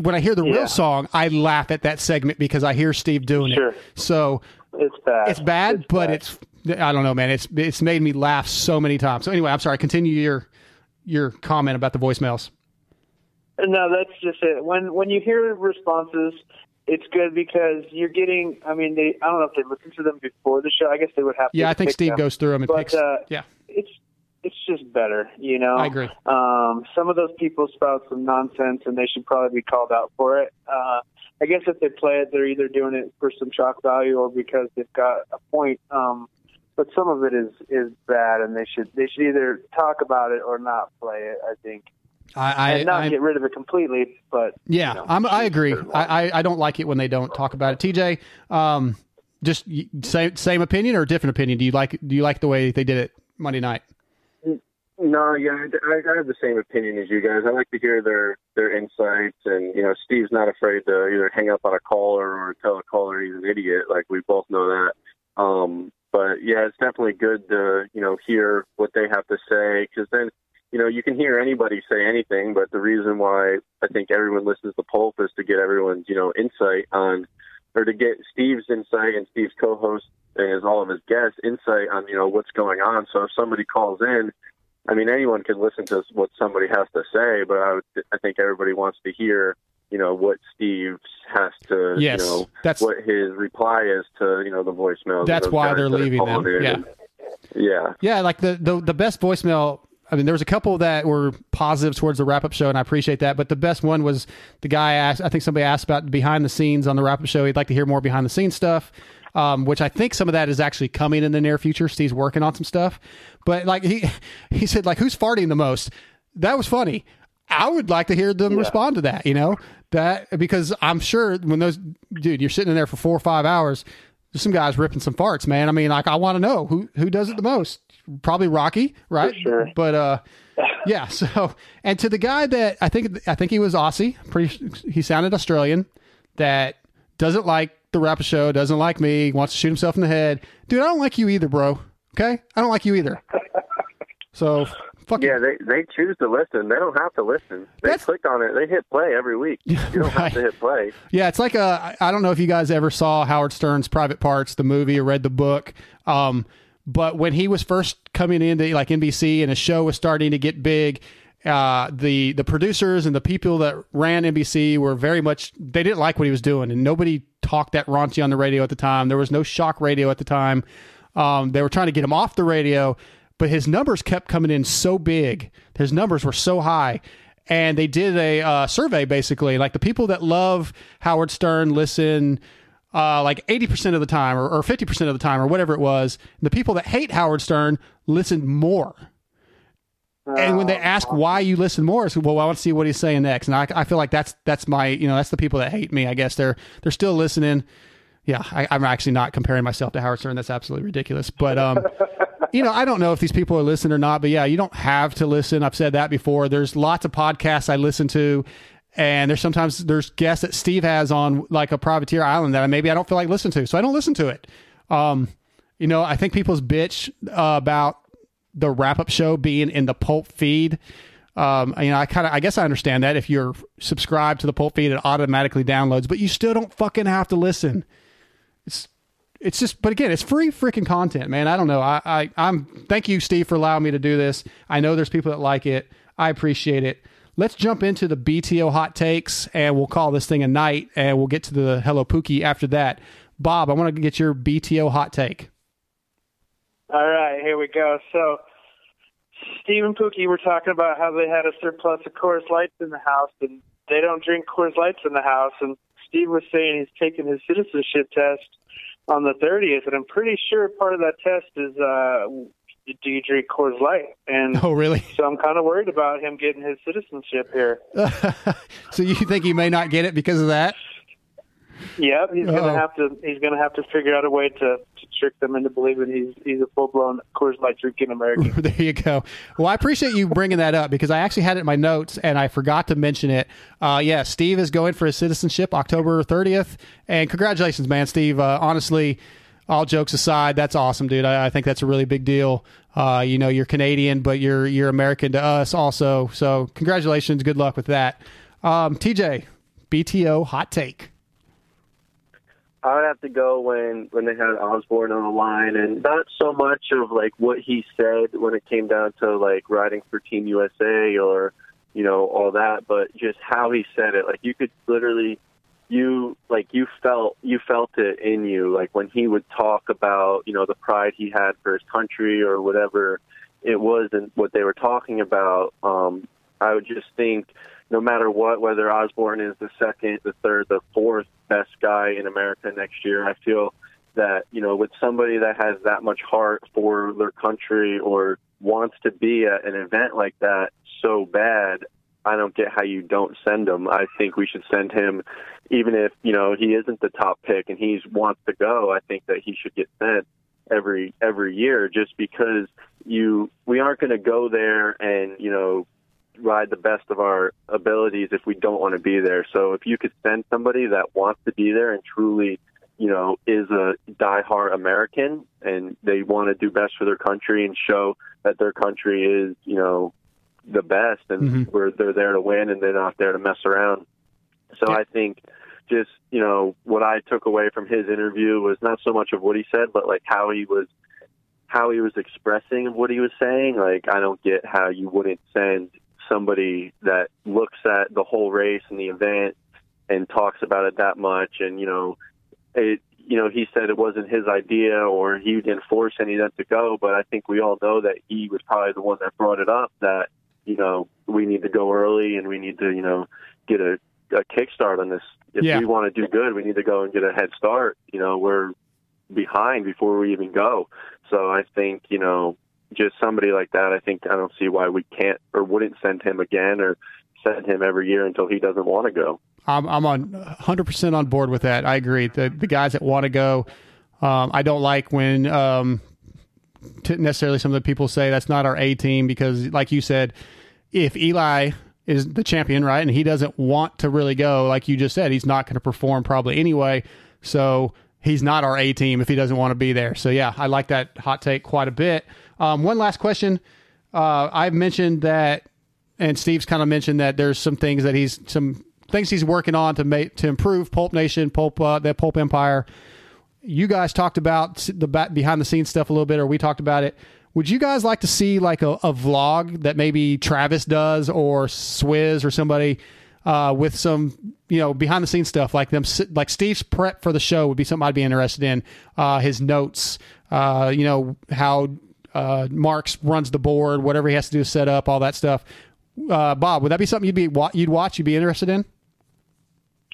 when I hear the Yeah. real song, I laugh at that segment because I hear Steve doing Sure. it. So It's bad. it's bad, but bad. it's I don't know, man. It's it's made me laugh so many times. So anyway, I'm sorry. Continue your your comment about the voicemails. No, that's just it. When when you hear responses, it's good because you're getting. I mean, they. I don't know if they listen to them before the show. I guess they would have. Yeah, to I think Steve them. goes through them and But, picks. uh, yeah, It's it's just better, you know. I agree. Um, some of those people spout some nonsense, and they should probably be called out for it. Uh, I guess if they play it, they're either doing it for some shock value or because they've got a point. Um, but some of it is is bad, and they should they should either talk about it or not play it. I think. I, I, and not I get rid of it completely, but yeah, you know, I'm, I agree. I, I, I don't like it when they don't talk about it. TJ, um, just same same opinion or different opinion? Do you like do you like the way they did it Monday night? No, yeah, I, I have the same opinion as you guys. I like to hear their their insights, and you know, Steve's not afraid to either hang up on a caller or tell a caller he's an idiot. Like we both know that. Um, but yeah, it's definitely good to you know hear what they have to say because then you know you can hear anybody say anything. But the reason why I think everyone listens to Pulp is to get everyone's you know insight on, or to get Steve's insight and Steve's co-host and all of his guests insight on you know what's going on. So if somebody calls in I mean, anyone can listen to what somebody has to say, but I, would, I think everybody wants to hear, you know, what Steve has to, Yes, you know, that's- what his reply is to, you know, the voicemails. That's why they're that leaving them. Yeah. And- yeah. Yeah, like the, the the best voicemail. I mean, there was a couple that were positive towards the wrap up show, and I appreciate that. But the best one was the guy asked. I think somebody asked about behind the scenes on the wrap up show. He'd like to hear more behind the scenes stuff, um, which I think some of that is actually coming in the near future. Steve's working on some stuff, but like he he said, like who's farting the most? That was funny. I would like to hear them respond to that. You know that because I'm sure when those dude, you're sitting in there for four or five hours. There's some guys ripping some farts, man. I mean, like I want to know who who does it the most. Probably Rocky, right? sure. But uh, yeah. So, and to the guy that I think I think he was Aussie. Pretty, he sounded Australian. That doesn't like the rap show. Doesn't like me. Wants to shoot himself in the head. Dude, I don't like you either, bro. Okay, I don't like you either. So, fuck Yeah, they they choose to listen. They don't have to listen. They That's- click on it. They hit play every week. You don't Right. have to hit play. Yeah, it's like a. I I don't know if you guys ever saw Howard Stern's Private Parts, the movie, or read the book. Um, but when he was first coming into like NBC and his show was starting to get big, uh, the the producers and the people that ran NBC were very much they didn't like what he was doing, and nobody talked that raunchy on the radio at the time. There was no shock radio at the time. Um, they were trying to get him off the radio, but his numbers kept coming in so big. His numbers were so high. And they did a uh, survey basically, like the people that love Howard Stern listen uh, like 80% of the time or, or 50% of the time or whatever it was. The people that hate Howard Stern listened more. And when they ask why you listen more, it's well, I want to see what he's saying next. And I, I feel like that's that's my you know that's the people that hate me. I guess they're they're still listening. Yeah, I, I'm actually not comparing myself to Howard Stern. That's absolutely ridiculous. But um, you know, I don't know if these people are listening or not. But yeah, you don't have to listen. I've said that before. There's lots of podcasts I listen to, and there's sometimes there's guests that Steve has on like a privateer island that maybe I don't feel like listening to, so I don't listen to it. Um, you know, I think people's bitch uh, about the wrap up show being in the pulp feed. Um, you know, I kind of, I guess I understand that if you're subscribed to the pulp feed, it automatically downloads, but you still don't fucking have to listen. It's, it's just, but again, it's free freaking content, man. I don't know. I, I, I'm, thank you, Steve, for allowing me to do this. I know there's people that like it. I appreciate it. Let's jump into the BTO hot takes and we'll call this thing a night and we'll get to the Hello Pookie after that. Bob, I want to get your BTO hot take. All right, here we go. So, Steve and Pookie were talking about how they had a surplus of Coors Lights in the house, and they don't drink Coors Lights in the house. And Steve was saying he's taking his citizenship test on the 30th, and I'm pretty sure part of that test is, uh, do you drink Coors Light? And Oh, really? so I'm kind of worried about him getting his citizenship here. so you think he may not get it because of that? Yep, he's Oh. gonna have to. He's gonna have to figure out a way to, to trick them into believing he's he's a full blown Coors Light drinking American. there you go. Well, I appreciate you bringing that up because I actually had it in my notes and I forgot to mention it. Uh, yeah, Steve is going for his citizenship October 30th, and congratulations, man, Steve. Uh, honestly, all jokes aside, that's awesome, dude. I, I think that's a really big deal. Uh, you know, you're Canadian, but you're you're American to us also. So, congratulations. Good luck with that. Um, TJ, BTO hot take. I would have to go when when they had Osborne on the line, and not so much of like what he said when it came down to like riding for Team USA or you know all that, but just how he said it. Like you could literally, you like you felt you felt it in you, like when he would talk about you know the pride he had for his country or whatever it was, and what they were talking about. Um, I would just think no matter what, whether Osborne is the second, the third, the fourth best guy in America next year, I feel that you know with somebody that has that much heart for their country or wants to be at an event like that so bad I don't get how you don't send him. I think we should send him, even if you know he isn't the top pick and he wants to go. I think that he should get sent every every year, just because you we aren't going to go there and you know ride the best of our abilities if we don't want to be there. So if you could send somebody that wants to be there and truly, you know, is a diehard American and they want to do best for their country and show that their country is, you know, the best and Mhm. where they're there to win and they're not there to mess around. So Yeah. I think just, you know, what I took away from his interview was not so much of what he said, but like how he was how he was expressing what he was saying. Like I don't get how you wouldn't send somebody that looks at the whole race and the event and talks about it that much and, you know, it you know, he said it wasn't his idea or he didn't force any of them to go, but I think we all know that he was probably the one that brought it up that, you know, we need to go early and we need to, you know, get a, a kickstart on this. If Yeah. we want to do good, we need to go and get a head start. You know, we're behind before we even go. So I think, you know, just somebody like that, I think I don't see why we can't or wouldn't send him again or send him every year until he doesn't want to go. I'm I'm on 100% on board with that. I agree. The the guys that want to go, um, I don't like when um, necessarily some of the people say that's not our A team because, like you said, if Eli is the champion, right, and he doesn't want to really go, like you just said, he's not going to perform probably anyway. So he's not our A team if he doesn't want to be there. So yeah, I like that hot take quite a bit. Um, one last question. Uh, I've mentioned that and Steve's kind of mentioned that there's some things that he's some things he's working on to make to improve Pulp Nation, Pulp uh, the Pulp Empire. You guys talked about the behind the scenes stuff a little bit, or we talked about it. Would you guys like to see like a, a vlog that maybe Travis does or Swizz or somebody uh, with some you know behind the scenes stuff like them like Steve's prep for the show would be something I'd be interested in. Uh, his notes, uh, you know how uh, Marks runs the board, whatever he has to do to set up, all that stuff. Uh, Bob, would that be something you'd be you'd watch? You'd be interested in?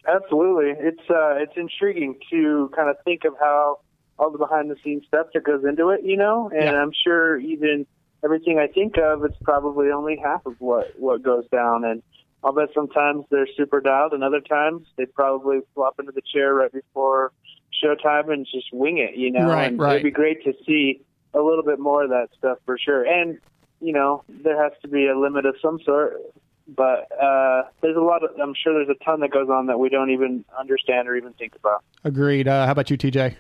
Absolutely, it's uh, it's intriguing to kind of think of how all the behind the scenes stuff that goes into it, you know. And Yeah. I'm sure even everything I think of, it's probably only half of what what goes down. And I'll bet sometimes they're super dialed, and other times they probably flop into the chair right before showtime and just wing it, you know. Right, and right. It'd be great to see a little bit more of that stuff for sure. And you know, there has to be a limit of some sort. But uh, there's a lot of, I'm sure there's a ton that goes on that we don't even understand or even think about. Agreed. Uh, how about you, TJ?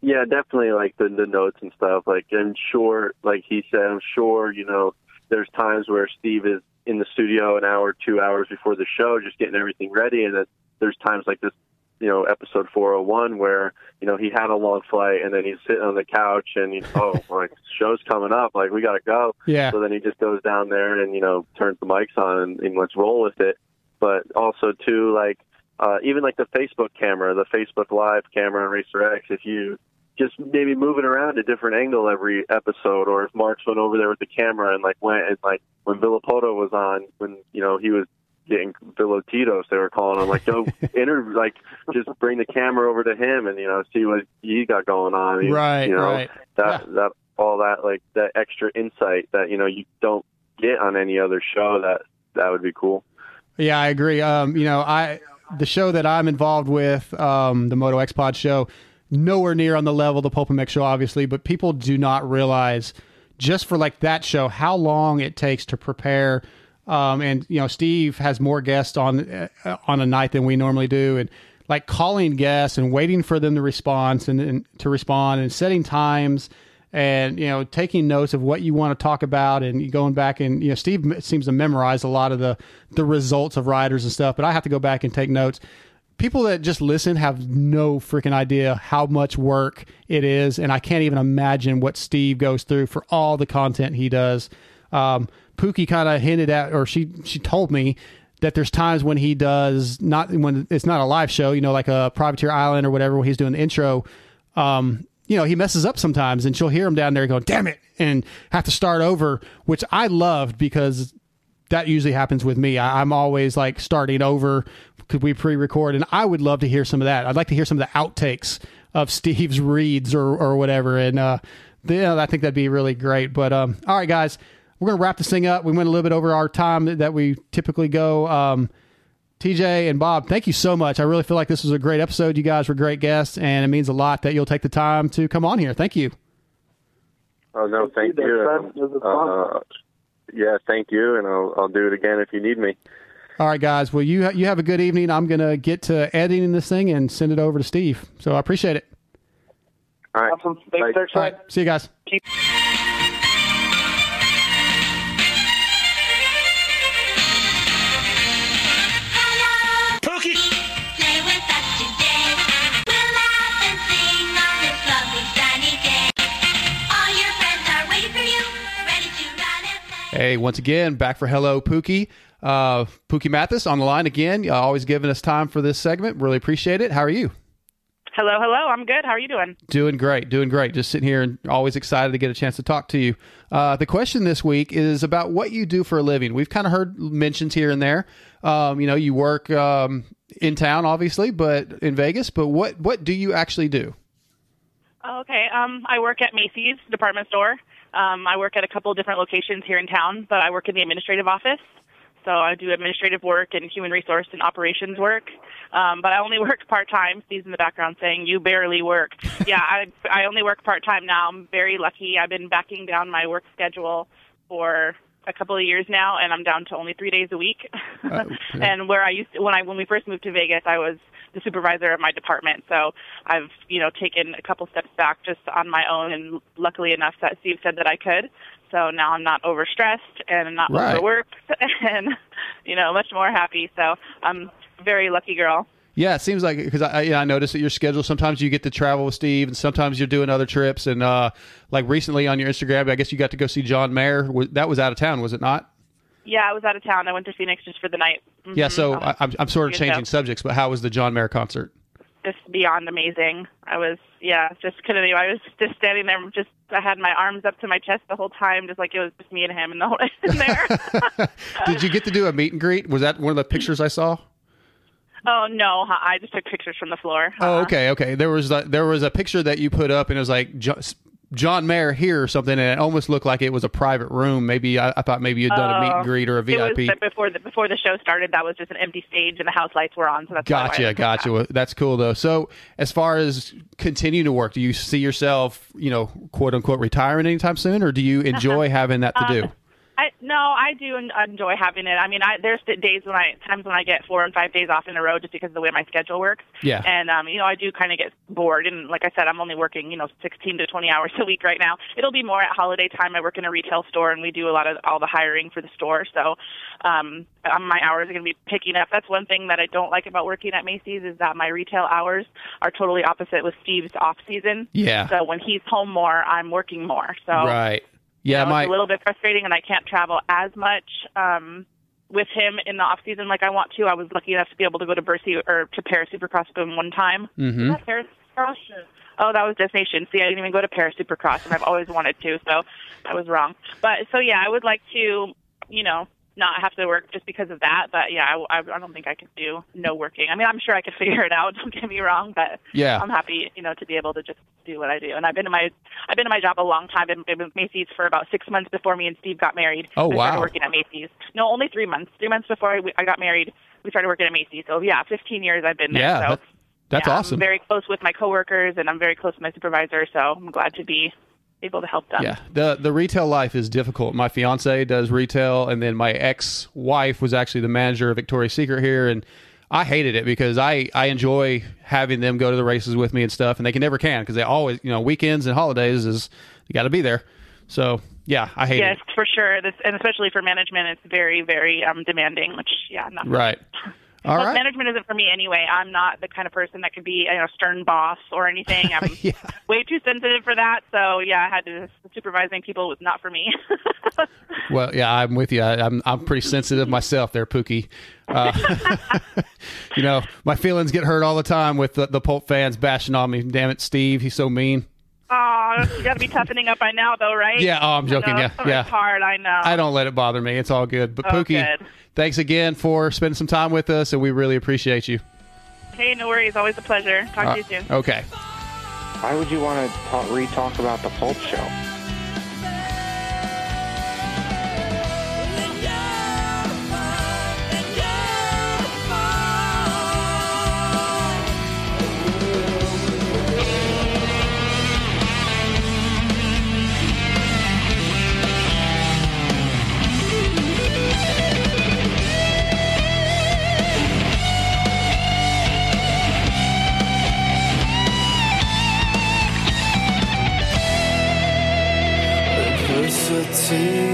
Yeah, definitely like the the notes and stuff. Like I'm sure, like he said, I'm sure you know there's times where Steve is in the studio an hour, two hours before the show, just getting everything ready, and then there's times like this, you know, episode 401 where you know he had a long flight and then he's sitting on the couch and he's oh like show's coming up, like we gotta go. Yeah. So then he just goes down there and you know turns the mics on and, and let's roll with it. But also too like uh, even like the Facebook camera, the Facebook Live camera on Racer X, if you just maybe move it around a different angle every episode, or if Marks went over there with the camera and like went and like when Villopoto was on, when you know he was getting Villotitos, they were calling him like, "Go inter like just bring the camera over to him and you know see what he got going on." Right, you know, right. That that all that like that extra insight that you know you don't get on any other show. That that would be cool. Yeah, I agree. Um, you know, I the show that I'm involved with, um, the Moto X Pod show, nowhere near on the level of the Pulp MX show, obviously, but people do not realize just for like that show how long it takes to prepare. Um, and you know, Steve has more guests on uh, on a night than we normally do, and like calling guests and waiting for them to respond and, and to respond and setting times and you know taking notes of what you want to talk about and going back and you know Steve seems to memorize a lot of the the results of riders and stuff but I have to go back and take notes. People that just listen have no freaking idea how much work it is and I can't even imagine what Steve goes through for all the content he does um Pookie kind of hinted at or she she told me that there's times when he does not when it's not a live show you know like a privateer island or whatever when he's doing the intro um you know, he messes up sometimes and she'll hear him down there going, damn it, and have to start over, which I loved because that usually happens with me. I, I'm always like starting over. because we pre record? And I would love to hear some of that. I'd like to hear some of the outtakes of Steve's reads or or whatever, and uh, yeah, I think that'd be really great. But um, all right, guys, we're gonna wrap this thing up. We went a little bit over our time that we typically go. Um, TJ and Bob, thank you so much. I really feel like this was a great episode. You guys were great guests, and it means a lot that you'll take the time to come on here. Thank you. Oh no, thank you, you. that's fun. It was fun. Uh, yeah, thank you, and I'll I'll do it again if you need me. All right, guys. Well, you ha- you have a good evening. I'm gonna get to editing this thing and send it over to Steve. So I appreciate it. All right. Awesome. Thanks, Bye. sir. All right, see you guys. Pookie! Hey, once again, back for Hello Pookie. Uh, Pookie Matthes on the line again. Uh, always giving us time for this segment. Really appreciate it. How are you? Hello, hello. I'm good. How are you doing? Doing great, doing great. Just sitting here and always excited to get a chance to talk to you. Uh, the question this week is about what you do for a living. We've kind of heard mentions here and there. Um, you know, you work um, in town, obviously, but in Vegas. But what what do you actually do? Oh, okay. Um, I work at Macy's department store. Um, I work at a couple of different locations here in town, but I work in the administrative office. So I do administrative work and human resource and operations work. Um, but I only work part time. Steve's in the background saying, "You barely work." yeah, I I only work part time now. I'm very lucky. I've been backing down my work schedule for a couple of years now, and I'm down to only three days a week. okay. and where I used to, when I when we first moved to Vegas, I was the supervisor of my department. So I've you know taken a couple steps back just on my own, and luckily enough that Steve said that I could. So now I'm not overstressed and I'm not Right. overworked, and you know much more happy. So I'm a very lucky girl. Yeah, it seems like because I, yeah, I noticed that your schedule. Sometimes you get to travel with Steve, and sometimes you're doing other trips. And uh, like recently on your Instagram, I guess you got to go see John Mayer. That was out of town, was it not? Yeah, I was out of town. I went to Phoenix just for the night. Yeah. Mhm. So Um, I, I'm I'm sort of changing show. subjects, but how was the John Mayer concert? just beyond amazing. I was, yeah, just couldn't. even- I was just standing there, just I had my arms up to my chest the whole time, just like it was just me and him, and the whole in there. Did you get to do a meet and greet? Was that one of the pictures I saw? oh no, I just took pictures from the floor. Oh, Uh-uh. okay, okay. There was a, there was a picture that you put up, and it was like Jo- John Mayer here or something, and it almost looked like it was a private room. Maybe I, I thought maybe you'd done a meet and Oh, greet or a It was VIP. but before the before the show started. That was just an empty stage, and the house lights were on. So that's Gotcha, gotcha. that. That's cool though. So, as far as continuing to work, do you see yourself, you know, quote unquote, retiring anytime soon, or do you enjoy having that to um, do? I no, I do enjoy having it. I mean, I there's days when I times when I get four and five days off in a row just because of the way my schedule works. Yeah. And um, you know, I do kind of get bored. And like I said, I'm only working you know 16 to 20 hours a week right now. It'll be more at holiday time. I work in a retail store, and we do a lot of all the hiring for the store. So, um, um, my hours are going to be picking up. That's one thing that I don't like about working at Macy's is that my retail hours are totally opposite with Steve's off season. Yeah. So when he's home more, I'm working more. So Right. Yeah, you know, my it's a little bit frustrating, and I can't travel as much um, with him in the off season like I want to. I was lucky enough to be able to go to Bercy or to Paris Supercross him one time. Mhm. That Paris Supercross? Oh, that was Des Nations. See, I didn't even go to Paris Supercross, and I've always wanted to, so I was wrong. But so yeah, I would like to, you know, not have to work just because of that. But yeah, I, I, I don't think I could do no working. I mean, I'm sure I could figure it out. Don't get me wrong, but Yeah. I'm happy, you know, to be able to just do what I do. And I've been in my I've been in my job a long time. I've been with Macy's for about six months before me and Steve got married. Oh, I started wow. working at Macy's. No, only three months. Three months before I, I got married, we started working at Macy's. So yeah, 15 years I've been there. yeah, so that, that's yeah, awesome. I'm very close with my coworkers, and I'm very close with my supervisor. So I'm glad to be able to help them. Yeah, the the retail life is difficult. My fiance does retail, and then my ex wife was actually the manager of Victoria's Secret here, and I hated it because I I enjoy having them go to the races with me and stuff, and they can never can because they always you know weekends and holidays is you got to be there. So yeah, I hate Yes, it. for sure. This, and especially for management, it's very, very um, demanding. Which, yeah, not. Right. All Plus, right. management isn't for me anyway. I'm not the kind of person that can be you know, a stern boss or anything. I'm Yeah. way too sensitive for that. So yeah, I had to supervising people was not for me. Well, yeah, I'm with you. I, I'm I'm pretty sensitive myself, there, Pookie. Uh, you know, my feelings get hurt all the time with the, the Pulp fans bashing on me. Damn it, Steve, he's so mean. oh, you got to be toughening up by now, though, right? Yeah, oh, I'm joking. know, Yeah, it's yeah. hard. I know. I don't let it bother me. It's all good. But Oh, Pookie, good. Thanks again for spending some time with us, and we really appreciate you. Hey, no worries. Always a pleasure. Talk to uh, you soon. Okay. Why would you want to talk, re-talk about the Pulp Show? Adversity